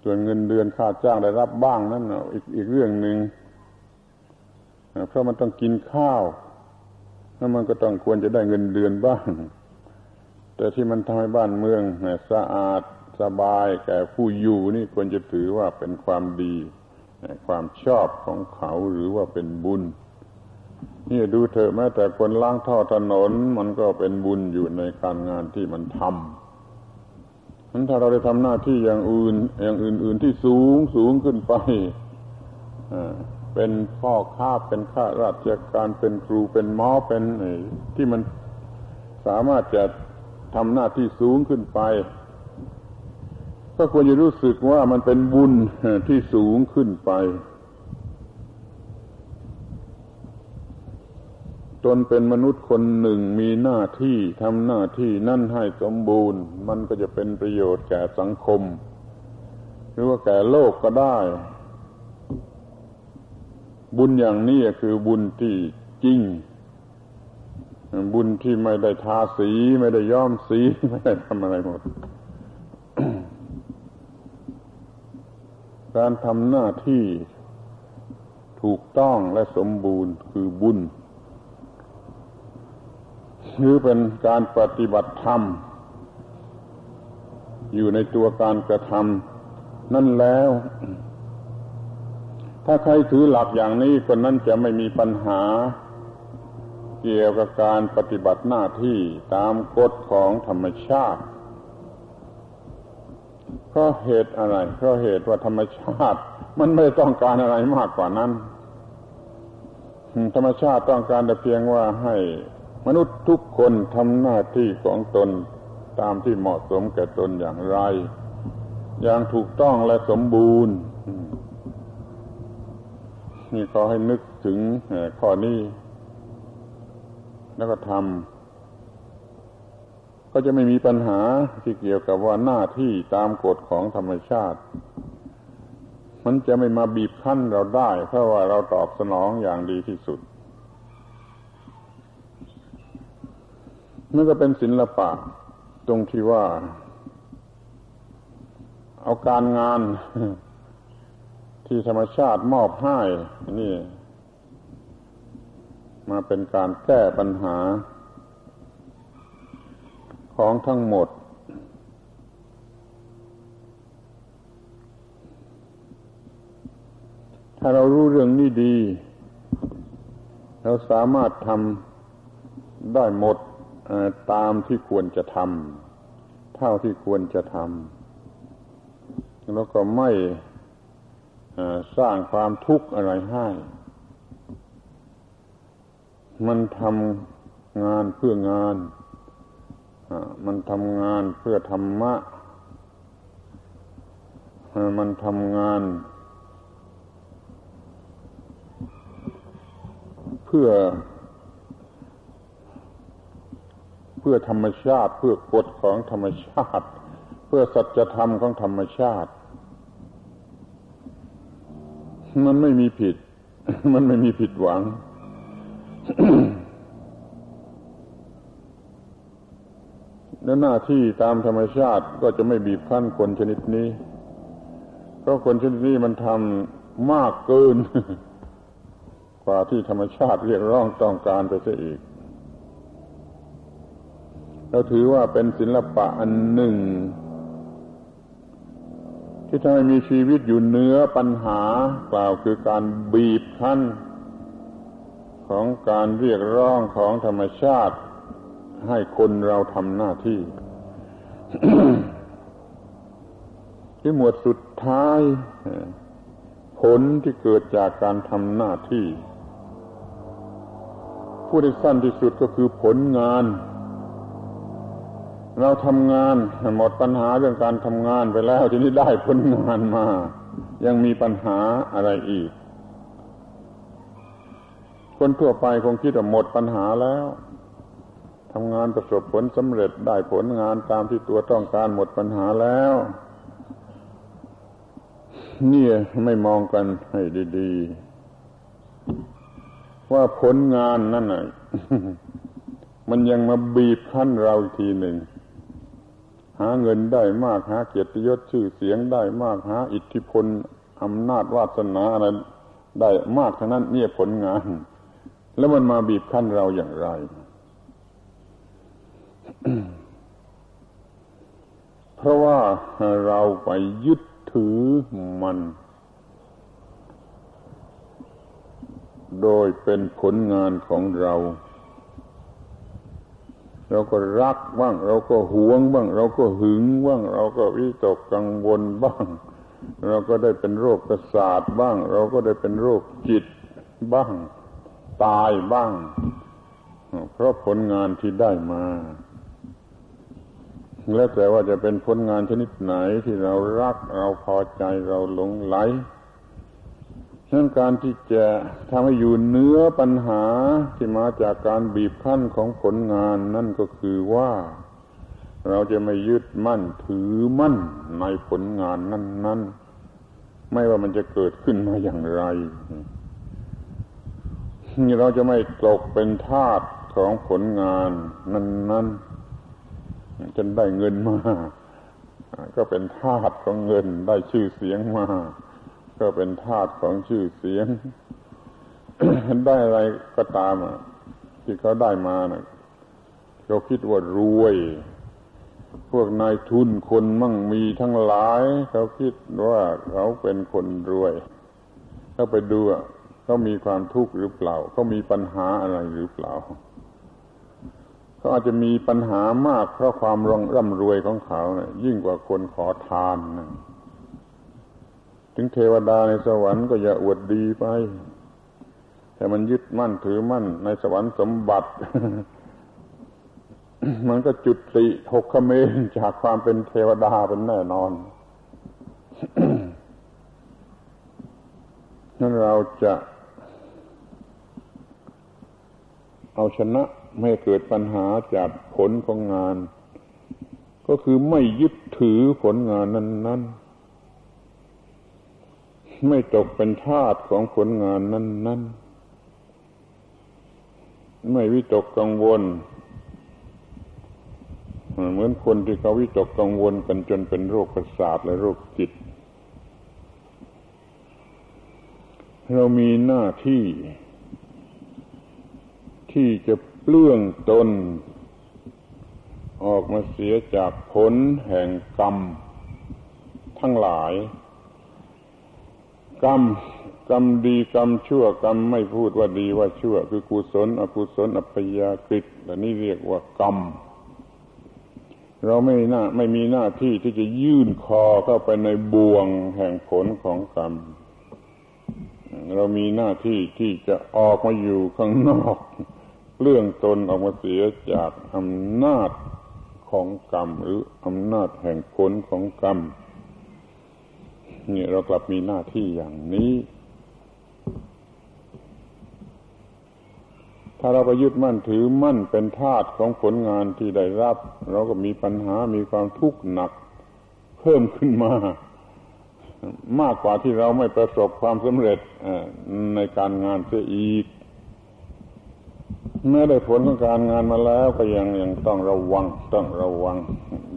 ส่วนเงินเดือนค่าจ้างได้รับบ้างนั่นอีกอีกเรื่องหนึ่งเพราะมันต้องกินข้าวแล้วมันก็ต้องควรจะได้เงินเดือนบ้าง แต่ที่มันทำให้บ้านเมืองสะอาดสบายแก่ผู้อยู่นี่ควรจะถือว่าเป็นความดีความชอบของเขาหรือว่าเป็นบุญนี่ดูเถอะแม้แต่คนล้างท่อถนนมันก็เป็นบุญอยู่ในการงานที่มันทำ นั้นถ้าเราได้ทำหน้าที่อย่างอื่น อย่างอื่น ๆ ที่สูงสูงขึ้นไปเป็นพ่อค้าเป็นข้าราชการเป็นครูเป็นหมอเป็นที่มันสามารถจะทำหน้าที่สูงขึ้นไป ก็ควรจะรู้สึกว่ามันเป็นบุญที่สูงขึ้นไป ตนเป็นมนุษย์คนหนึ่งมีหน้าที่ทำหน้าที่นั่นให้สมบูรณ์ มันก็จะเป็นประโยชน์แก่สังคม หรือว่าแก่โลกก็ได้ บุญอย่างนี้คือบุญที่จริง บุญที่ไม่ได้ทาสีไม่ได้ย้อมสีไม่ได้ทำอะไรหมด การทำหน้าที่ถูกต้องและสมบูรณ์คือบุญ หรือเป็นการปฏิบัติธรรม อยู่ในตัวการกระทำนั่นแล้ว ถ้าใครถือหลักอย่างนี้คนนั้นจะไม่มีปัญหา เกี่ยวกับการปฏิบัติหน้าที่ตามกฎของธรรมชาติเพราะเหตุอะไรเพราะเหตุว่าธรรมชาติ มันไม่ต้องการอะไรมากกว่านั้น ธรรมชาติต้องการแต่เพียงว่าให้ มนุษย์ทุกคนทำหน้าที่ของตนตามที่เหมาะสมแก่ตนอย่างไร อย่างถูกต้องและสมบูรณ์ นี่ขอให้นึกถึงข้อนี้ แล้วก็ทำก็จะไม่มีปัญหาที่เกี่ยวกับว่าหน้าที่ตามกฎของธรรมชาติ มันจะไม่มาบีบคั้นเราได้ เพราะว่าเราตอบสนองอย่างดีที่สุด นั่นก็เป็นศิละปะ ตรงที่ว่า เอาการงาน ที่ธรรมชาติมอบให้นี่ มาเป็นการแก้ปัญหา ของทั้งหมด ถ้าเรารู้เรื่องนี้ดี เราสามารถทำได้หมด ตามที่ควรจะทำเท่าที่ควรจะทำแล้วก็ไม่สร้างความทุกข์อะไรให้ มันทำงานเพื่องาน มันทำงานเพื่อธรรมะ มันทำงานเพื่อ เพื่อธรรมชาติ เพื่อกฎของธรรมชาติ เพื่อสัจธรรมของธรรมชาติ มันไม่มีผิด มันไม่มีผิดหวัง และหน้าที่ตามธรรมชาติก็จะไม่บีบคั้นคนชนิดนี้ เพราะคนชนิดนี้มันทำมากเกิน กว่าที่ธรรมชาติเรียกร้องต้องการไปเสียอีก เราถือว่าเป็นศิลปะอันหนึ่ง ที่ทำให้มีชีวิตอยู่เนื้อปัญหากล่าวคือการบีบคั้น ของการเรียกร้องของธรรมชาติ ให้คนเราทำหน้าที่ที่หมวดสุดท้าย ผลที่เกิดจากการทำหน้าที่ ผู้ที่สั้นที่สุดก็คือผลงาน เราทำงานหมดปัญหาเรื่องการทำงานไปแล้วทีนี้ได้ผลงานมา ยังมีปัญหาอะไรอีก คนทั่วไปคงคิดว่าหมดปัญหาแล้วทำงานประสบผลสำเร็จได้ผลงานตามที่ตัวต้องการหมดปัญหาแล้ว นี่ไม่มองกันให้ดีๆ ว่าผลงานนั่นน่ะมันยังมาบีบคั้นเราอีกทีหนึ่ง หาเงินได้มากหาเกียรติยศชื่อเสียงได้มากหาอิทธิพลอำนาจวาสนาอะไรได้มากทั้งนั้นนี่ผลงาน แล้วมันมาบีบคั้นเราอย่างไร เพราะว่าเราไปยึดถือมัน โดยเป็นผลงานของเรา เราก็รักบ้าง เราก็หวงบ้าง เราก็หึงบ้าง เราก็วิตกกังวลบ้าง เราก็ได้เป็นโรคประสาทบ้าง เราก็ได้เป็นโรคจิตบ้าง ตายบ้าง เพราะผลงานที่ได้มา แล้วแต่ว่าจะเป็นผลงานชนิดไหนที่เรารักเราพอใจเราหลงไหล ฉะนั้นการที่จะทำให้อยู่เนื้อปัญหาที่มาจากการบีบคั้นของผลงานนั่นก็คือว่า เราจะไม่ยึดมั่นถือมั่นในผลงานนั้น ๆ ไม่ว่ามันจะเกิดขึ้นมาอย่างไร เราจะไม่ตกเป็นทาสของผลงานนั้น ๆจนได้เงินมา ก็เป็นทาสของเงินได้ชื่อเสียงมา ก็เป็นทาสของชื่อเสียง ได้อะไรก็ตามที่เขาได้มานะเขาคิดว่ารวย พวกนายทุนคนมั่งมีทั้งหลาย เขาคิดว่าเขาเป็นคนรวย เขาไปดูเขามีความทุกข์หรือเปล่าเขามีปัญหาอะไรหรือเปล่าเขาอาจจะมีปัญหามากเพราะความร่ำรวยของเขาเนะี่ยยิ่งกว่าคนขอทานนะ ถึงเทวดาในสวรรค์ก็อย่าอวดดีไป แต่มันยึดมั่นถือมั่นในสวรรค์สมบัติ มันก็จุดติหกขเมนจากความเป็นเทวดาเป็นแน่นอนนั้นเราจะเอาชนะไม่เกิดปัญหาจากผลของงาน ก็คือไม่ยึดถือผลงานนั้น ๆ ไม่ตกเป็นทาสของผลงานนั้น ๆ ไม่วิตกกังวล เหมือนคนที่เขาวิตกกังวลกันจนเป็นโรคประสาทและโรคจิต เรามีหน้าที่ ที่จะเปลื้องตน ออกมาเสียจากผลแห่งกรรม ทั้งหลาย กรรมกรรมดีกรรมชั่วกรรมไม่พูดว่าดีว่าชั่ว คือกุศล อกุศลอัพยากฤิแต่นี่เรียกว่ากรรม เราไม่น่าไม่มีหน้าที่ที่จะยื่นคอเข้าไปในบ่วงแห่งผลของกรรม เรามีหน้าที่ที่จะออกมาอยู่ข้างนอกเลื่องตนออกมาเสียจากอำนาจของกรรม หรืออำนาจแห่งผลของกรรม นี่เรากลับมีหน้าที่อย่างนี้ ถ้าเราไปยึดมั่นถือมั่นเป็นทาสของผลงานที่ได้รับ เราก็มีปัญหามีความทุกข์หนัก เพิ่มขึ้นมา มากกว่าที่เราไม่ประสบความสำเร็จในการงานเสียอีกเมื่อได้ผลของการงานมาแล้วก็ยังยังต้องระวังต้องระวัง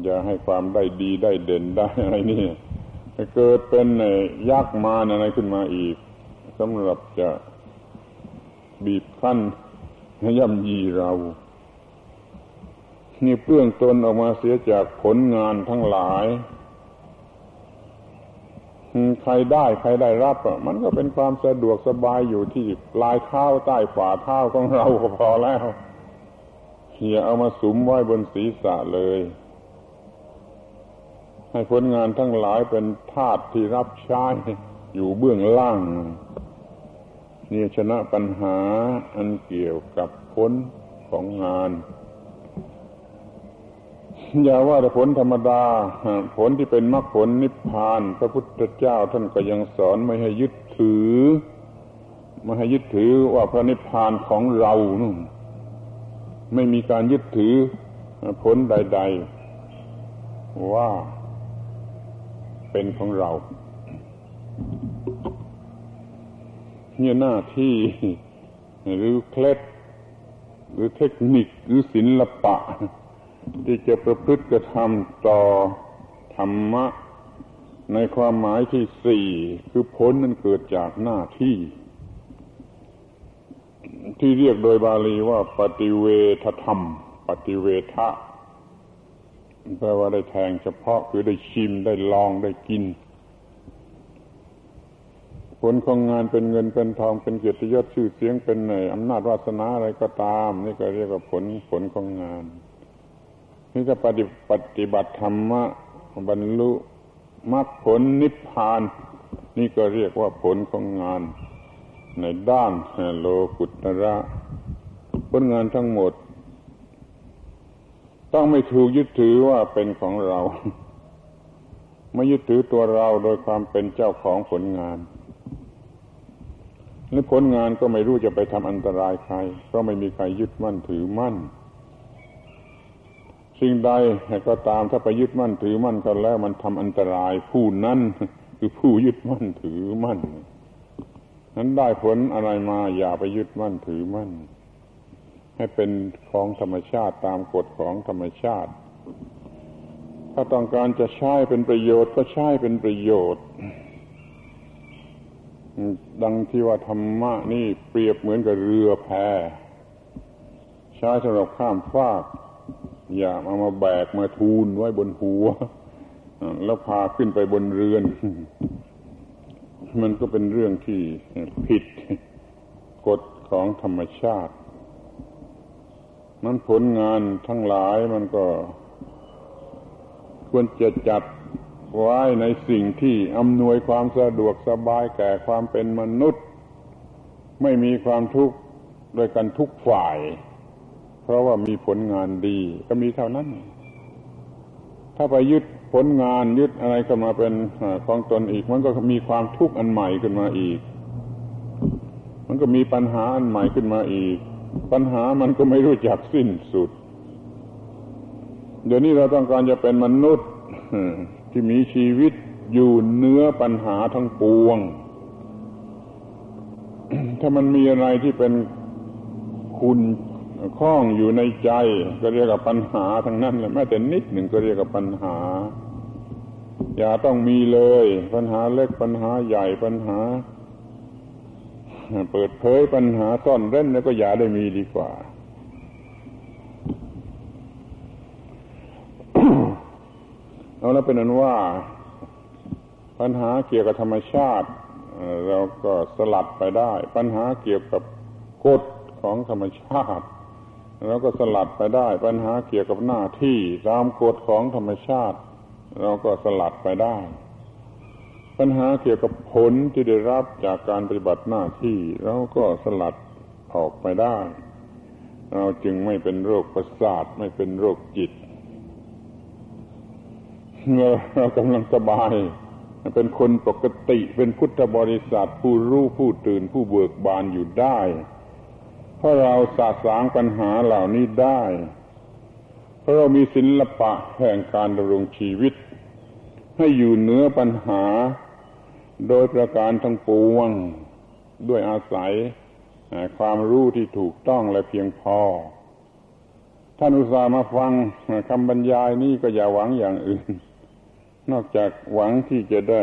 อย่าให้ความได้ดีได้เด่นได้อะไรนี่ เกิดเป็นยักษ์มาอะไรขึ้นมาอีกสำหรับจะบีบคั้นย่ำยีเรา นี่เปื้องตนออกมาเสียจากผลงานทั้งหลาย ใครได้ใครได้รับมันก็เป็นความสะดวกสบายอยู่ที่ปลายเท้าใต้ฝ่าเท้าของเราก็พอแล้วอย่าเอามาสุมไว้บนศีรษะเลย ให้ผลงานทั้งหลายเป็นทาสที่รับใช้อยู่เบื้องล่างนี่ชนะปัญหาอันเกี่ยวกับผลของงาน อย่าว่าแต่ผลธรรมดา ผลที่เป็นมรรคผลนิพพาน พระพุทธเจ้าท่านก็ยังสอนไม่ให้ยึดถือไม่ให้ยึดถือว่าพระนิพพานของเรานู่นไม่มีการยึดถือผลใด ๆ ว่า เป็นของเราเนี่ยหน้าที่หรือเคล็ดหรือเทคนิคหรือศิลปะ ที่จะประพฤติกระทำต่อธรรมะ ในความหมายที่สี่คือผลนั้นเกิดจากหน้าที่ ที่เรียกโดยบาลีว่าปฏิเวทธรรม ปฏิเวทะ แปลว่าได้แทงเฉพาะคือได้ชิมได้ลองได้กิน ผลของงานเป็นเงินเป็นทองเป็นเกียรติยศชื่อเสียงเป็นอำนาจวาสนาอะไรก็ตาม นี่ก็เรียกว่าผลผลของงาน นี่จะปฏิปฏิบัติธรรมะบรรลุมรรคผลนิพพาน นี่ก็เรียกว่าผลของงาน ในด้านโลกุตระผลงานทั้งหมด ต้องไม่ถูกยึดถือว่าเป็นของเรา ไม่ยึดถือตัวเราโดยความเป็นเจ้าของผลงานและผลงานก็ไม่รู้จะไปทำอันตรายใคร เพราะไม่มีใครยึดมั่นถือมั่น สิ่งใดก็ตามถ้าไปยึดมั่นถือมั่นกันแล้วมันทำอันตรายผู้นั้นคือผู้ยึดมั่นถือมั่นนั้นได้ผลอะไรมาอย่าไปยึดมั่นถือมั่น ให้เป็นของธรรมชาติตามกฎของธรรมชาติ ถ้าต้องการจะใช้เป็นประโยชน์ก็ใช้เป็นประโยชน์ ดังที่ว่าธรรมะนี่เปรียบเหมือนกับเรือแพใช้สำหรับข้ามฟาก อย่าเอามาแบกมาทูลไว้บนหัว แล้วพาขึ้นไปบนเรือน มันก็เป็นเรื่องที่ผิดกฎของธรรมชาติ มันผลงานทั้งหลายมันก็ ควรจะจัดไว้ในสิ่งที่อำนวยความสะดวกสบายแก่ความเป็นมนุษย์ ไม่มีความทุกข์โดยกันทุกฝ่าย เพราะว่ามีผลงานดีก็มีเท่านั้น ถ้าไปยึดผลงานยึดอะไรขึ้นมาเป็นของตนอีก มันก็มีความทุกข์อันใหม่ขึ้นมาอีก มันก็มีปัญหาอันใหม่ขึ้นมาอีก ปัญหามันก็ไม่รู้จักสิ้นสุด เดี๋ยวนี้เราต้องการจะเป็นมนุษย์ที่มีชีวิตอยู่เนื้อปัญหาทั้งปวง ถ้ามันมีอะไรที่เป็นคุณคล้องอยู่ในใจ ก็เรียกว่าปัญหาทั้งนั้นเลยแม้แต่นิดหนึ่งก็เรียกว่าปัญหา อย่าต้องมีเลย ปัญหาเล็กปัญหาใหญ่ปัญหา เปิดเผยปัญหาซ่อนเร้นแล้วก็อย่าได้มีดีกว่า เอาแล้วเป็นนั้นว่า ปัญหาเกี่ยวกับธรรมชาติเราก็สลัดไปได้ ปัญหาเกี่ยวกับกฎของธรรมชาติเราก็สลัดไปได้ ปัญหาเกี่ยวกับหน้าที่ตามกฎของธรรมชาติ เราก็สลัดไปได้ ปัญหาเกี่ยวกับผลที่ได้รับจากการปฏิบัติหน้าที่เราก็สลัดออกไปได้ เราจึงไม่เป็นโรคประสาทไม่เป็นโรคจิตเมื่อเรากำลังสบาย เป็นคนปกติเป็นพุทธบริษัทผู้รู้ผู้ตื่นผู้เบิกบานอยู่ได้ เพราะเราสาสางปัญหาเหล่านี้ได้ เพราะเรามีศิละปะแห่งการดำรงชีวิต ให้อยู่เหนือปัญหา โดยประการทั้งปวงด้วยอาศัยความรู้ที่ถูกต้องและเพียงพอ ท่านอุตส่าห์มาฟังคำบรรยายนี้ก็อย่าหวังอย่างอื่น นอกจากหวังที่จะได้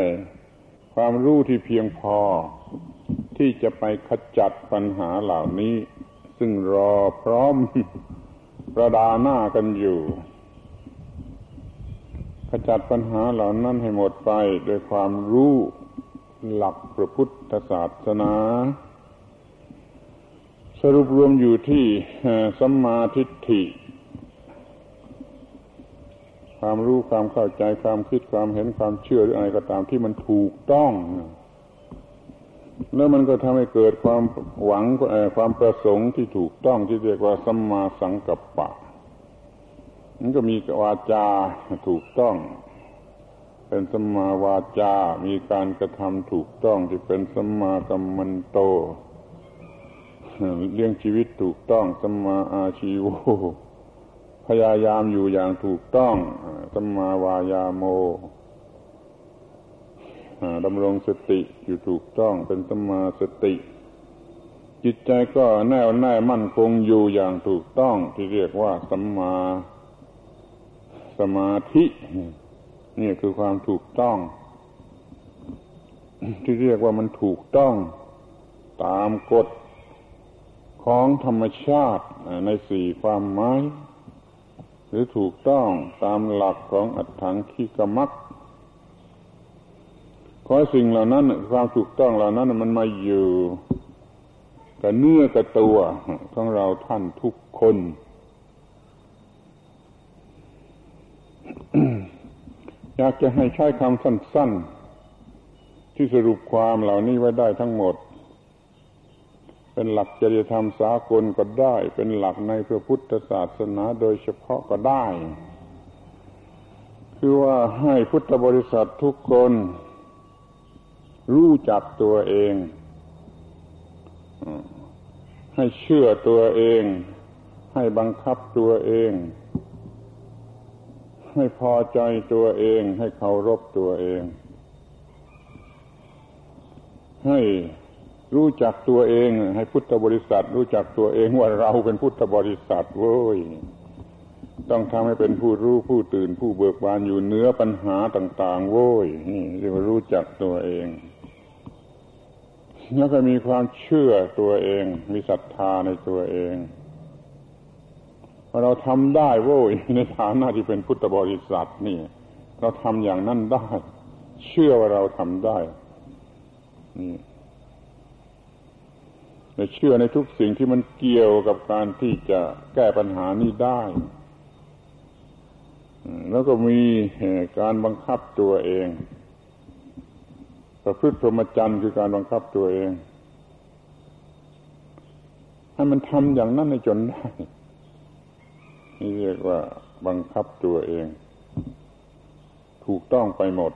ความรู้ที่เพียงพอ ที่จะไปขจัดปัญหาเหล่านี้ ซึ่งรอพร้อมประดาหน้ากันอยู่ ขจัดปัญหาเหล่านั้นให้หมดไปโดยความรู้ หลักพระพุทธศาสนา สรุปรวมอยู่ที่สัมมาทิฏฐิ ความรู้ความเข้าใจความคิดความเห็นความเชื่อหรืออะไรก็ตามที่มันถูกต้องแล้วมันก็ทำให้เกิดความหวังความประสงค์ที่ถูกต้องที่เรียกว่าสัมมาสังกัปปะมันก็มีวาจาถูกต้อง เป็นสัมมาวาจา มีการกระทำถูกต้องที่เป็นสัมมากัมมันโต เลี้ยงชีวิตถูกต้องสัมมาอาชีวพยายามอยู่อย่างถูกต้องสัมมาวายาโมดำรงสติอยู่ถูกต้องเป็นสัมมาสติ จิตใจก็แน่วแน่มั่นคงอยู่อย่างถูกต้องที่เรียกว่าสัมมาสมาธิ นี่คือความถูกต้อง ที่เรียกว่ามันถูกต้องตามกฎของธรรมชาติในสี่ความหมายหรือถูกต้องตามหลักของอัตถังคิกมักขอสิ่งเหล่านั้น ความถูกต้องเหล่านั้นมันมาอยู่กับเนื้อกับตัวของเราท่านทุกคน อยากจะให้ใช้คำสั้น ๆ ที่สรุปความเหล่านี้ไว้ได้ทั้งหมด เป็นหลักจริยธรรมสากลก็ได้ เป็นหลักในพระพุทธศาสนาโดยเฉพาะก็ได้ คือว่าให้พุทธบริษัททุกคน รู้จักตัวเอง ให้เชื่อตัวเอง ให้บังคับตัวเอง ให้พอใจตัวเอง ให้เคารพตัวเอง ให้รู้จักตัวเอง ให้พุทธบริษัท รู้จักตัวเองว่าเราเป็นพุทธบริษัทเว้ยต้องทำให้เป็นผู้รู้ผู้ตื่นผู้เบิกบานอยู่เหนื้อปัญหาต่าง ๆ โว้ยนี่เรียกว่ารู้จักตัวเอง แล้วก็มีความเชื่อตัวเอง มีศรัทธาในตัวเอง เราทำได้โว้ยในฐานะที่เป็นพุทธบริษัทนี่ เราทำอย่างนั้นได้ เชื่อว่าเราทำได้นี่เชื่อในทุกสิ่งที่มันเกี่ยวกับการที่จะแก้ปัญหานี้ได้แล้วก็มีการบังคับตัวเองประพฤติพรหมจรรย์คือการบังคับตัวเอง ให้มันทำอย่างนั้นในจนได้ นี่เรียกว่าบังคับตัวเอง ถูกต้องไปหมด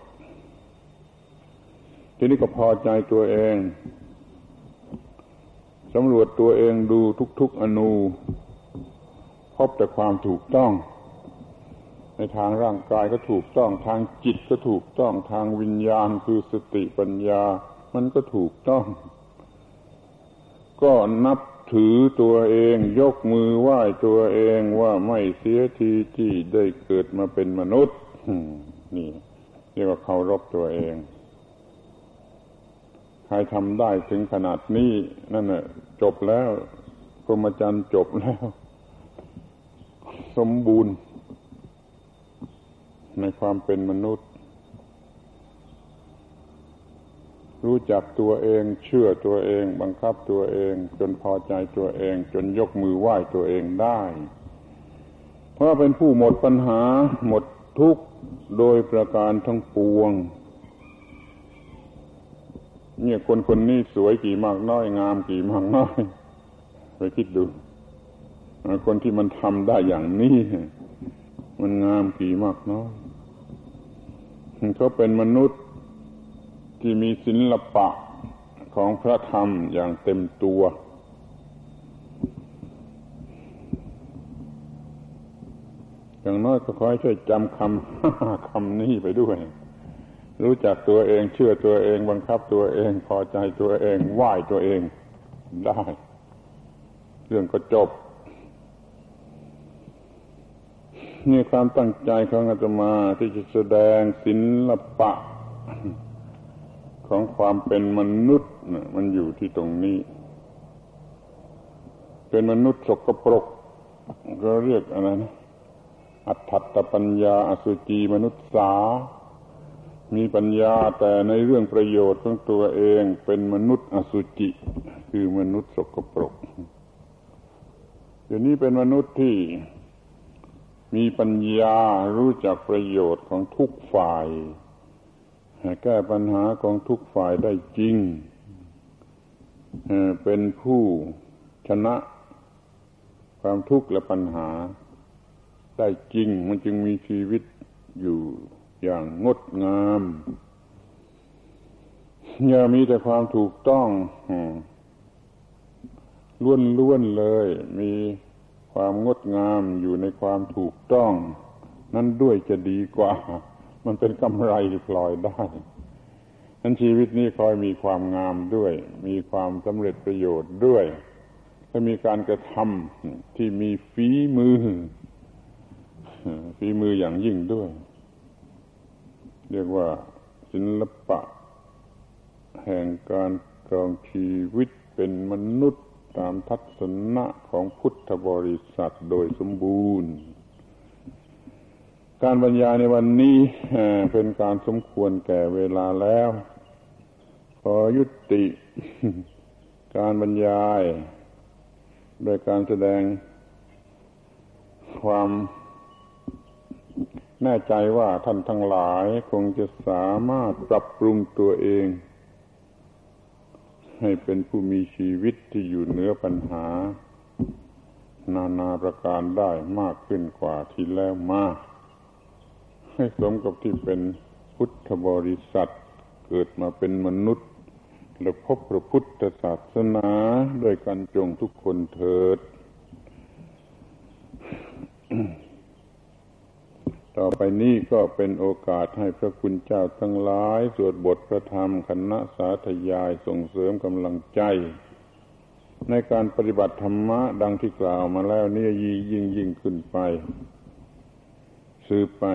ทีนี้ก็พอใจตัวเองสำรวจตัวเองดูทุกๆอนูพบแต่ความถูกต้อง ในทางร่างกายก็ถูกต้อง ทางจิตก็ถูกต้องทางวิญญาณคือสติปัญญา มันก็ถูกต้อง ก็นับ ถือตัวเองยกมือไหว้ตัวเองว่าไม่เสียทีที่ได้เกิดมาเป็นมนุษย์นี่ เรียกว่าเคารพตัวเอง ใครทำได้ถึงขนาดนี้ นั่นแหละจบแล้วกรมจรรย์จบแล้ว สมบูรณ์ ในความเป็นมนุษย์ รู้จักตัวเอง เชื่อตัวเอง บังคับตัวเอง จนพอใจตัวเอง จนยกมือไหว้ตัวเองได้ เพราะเป็นผู้หมดปัญหาหมดทุกข์โดยประการทั้งปวง เนี่ยคนคนนี้สวยกี่มากน้อยงามกี่มากน้อยไปคิดดูคนที่มันทำได้อย่างนี้มันงามกี่มากน้อยเขาเป็นมนุษย์ ที่มีศิลปะของพระธรรมอย่างเต็มตัว อย่างน้อยก็ขอให้ช่วยจำคำคำนี้ไปด้วย รู้จักตัวเองเชื่อตัวเอง บังคับตัวเอง พอใจตัวเองไหว้ตัวเองได้ เรื่องก็จบนี่ความตั้งใจของอาตมาที่จะแสดงศิลปะ ของความเป็นมนุษย์มันอยู่ที่ตรงนี้ เป็นมนุษย์สกปรก ก็เรียกอะไรนะอัตถัตปัญญาอสุจีมนุษย์สา มีปัญญาแต่ในเรื่องประโยชน์ของตัวเองเป็นมนุษย์อสุจิ คือมนุษย์สกปรกเดี๋ยวนี้เป็นมนุษย์ที่มีปัญญารู้จักประโยชน์ของทุกฝ่าย แก้ปัญหาของทุกฝ่ายได้จริง เป็นผู้ชนะความทุกข์และปัญหาได้จริง มันจึงมีชีวิตอยู่อย่างงดงาม อย่ามีแต่ความถูกต้องล้วนๆเลย มีความงดงามอยู่ในความถูกต้อง นั้นด้วยจะดีกว่า มันเป็นกำไรปล่อยได้นั้นชีวิตนี้คอยมีความงามด้วย มีความสำเร็จประโยชน์ด้วย และมีการกระทำที่มีฝีมือ ฝีมืออย่างยิ่งด้วย เรียกว่าศิลปะ แห่งการครองชีวิตเป็นมนุษย์ตามทัศนะของพุทธบริษัทโดยสมบูรณ์ การบรรยายในวันนี้เป็นการสมควรแก่เวลาแล้ว ขอยุติการบรรยายโดยการแสดงความแน่ใจว่าท่านทั้งหลายคงจะสามารถปรับปรุงตัวเอง ให้เป็นผู้มีชีวิตที่อยู่เหนือปัญหา นานาประการได้มากขึ้นกว่าที่แล้วมาก ให้สมกับที่เป็นพุทธบริษัท เกิดมาเป็นมนุษย์และพบพระพุทธศาสนาด้วยกันจงทุกคนเถิด ต่อไปนี้ก็เป็นโอกาสให้พระคุณเจ้าทั้งหลาย สวดบทพระธรรมคณะสาธยายส่งเสริมกำลังใจ ในการปฏิบัติธรรมะดังที่กล่าวมาแล้วนี่ยิ่งยิ่งขึ้นไป ซื้อไป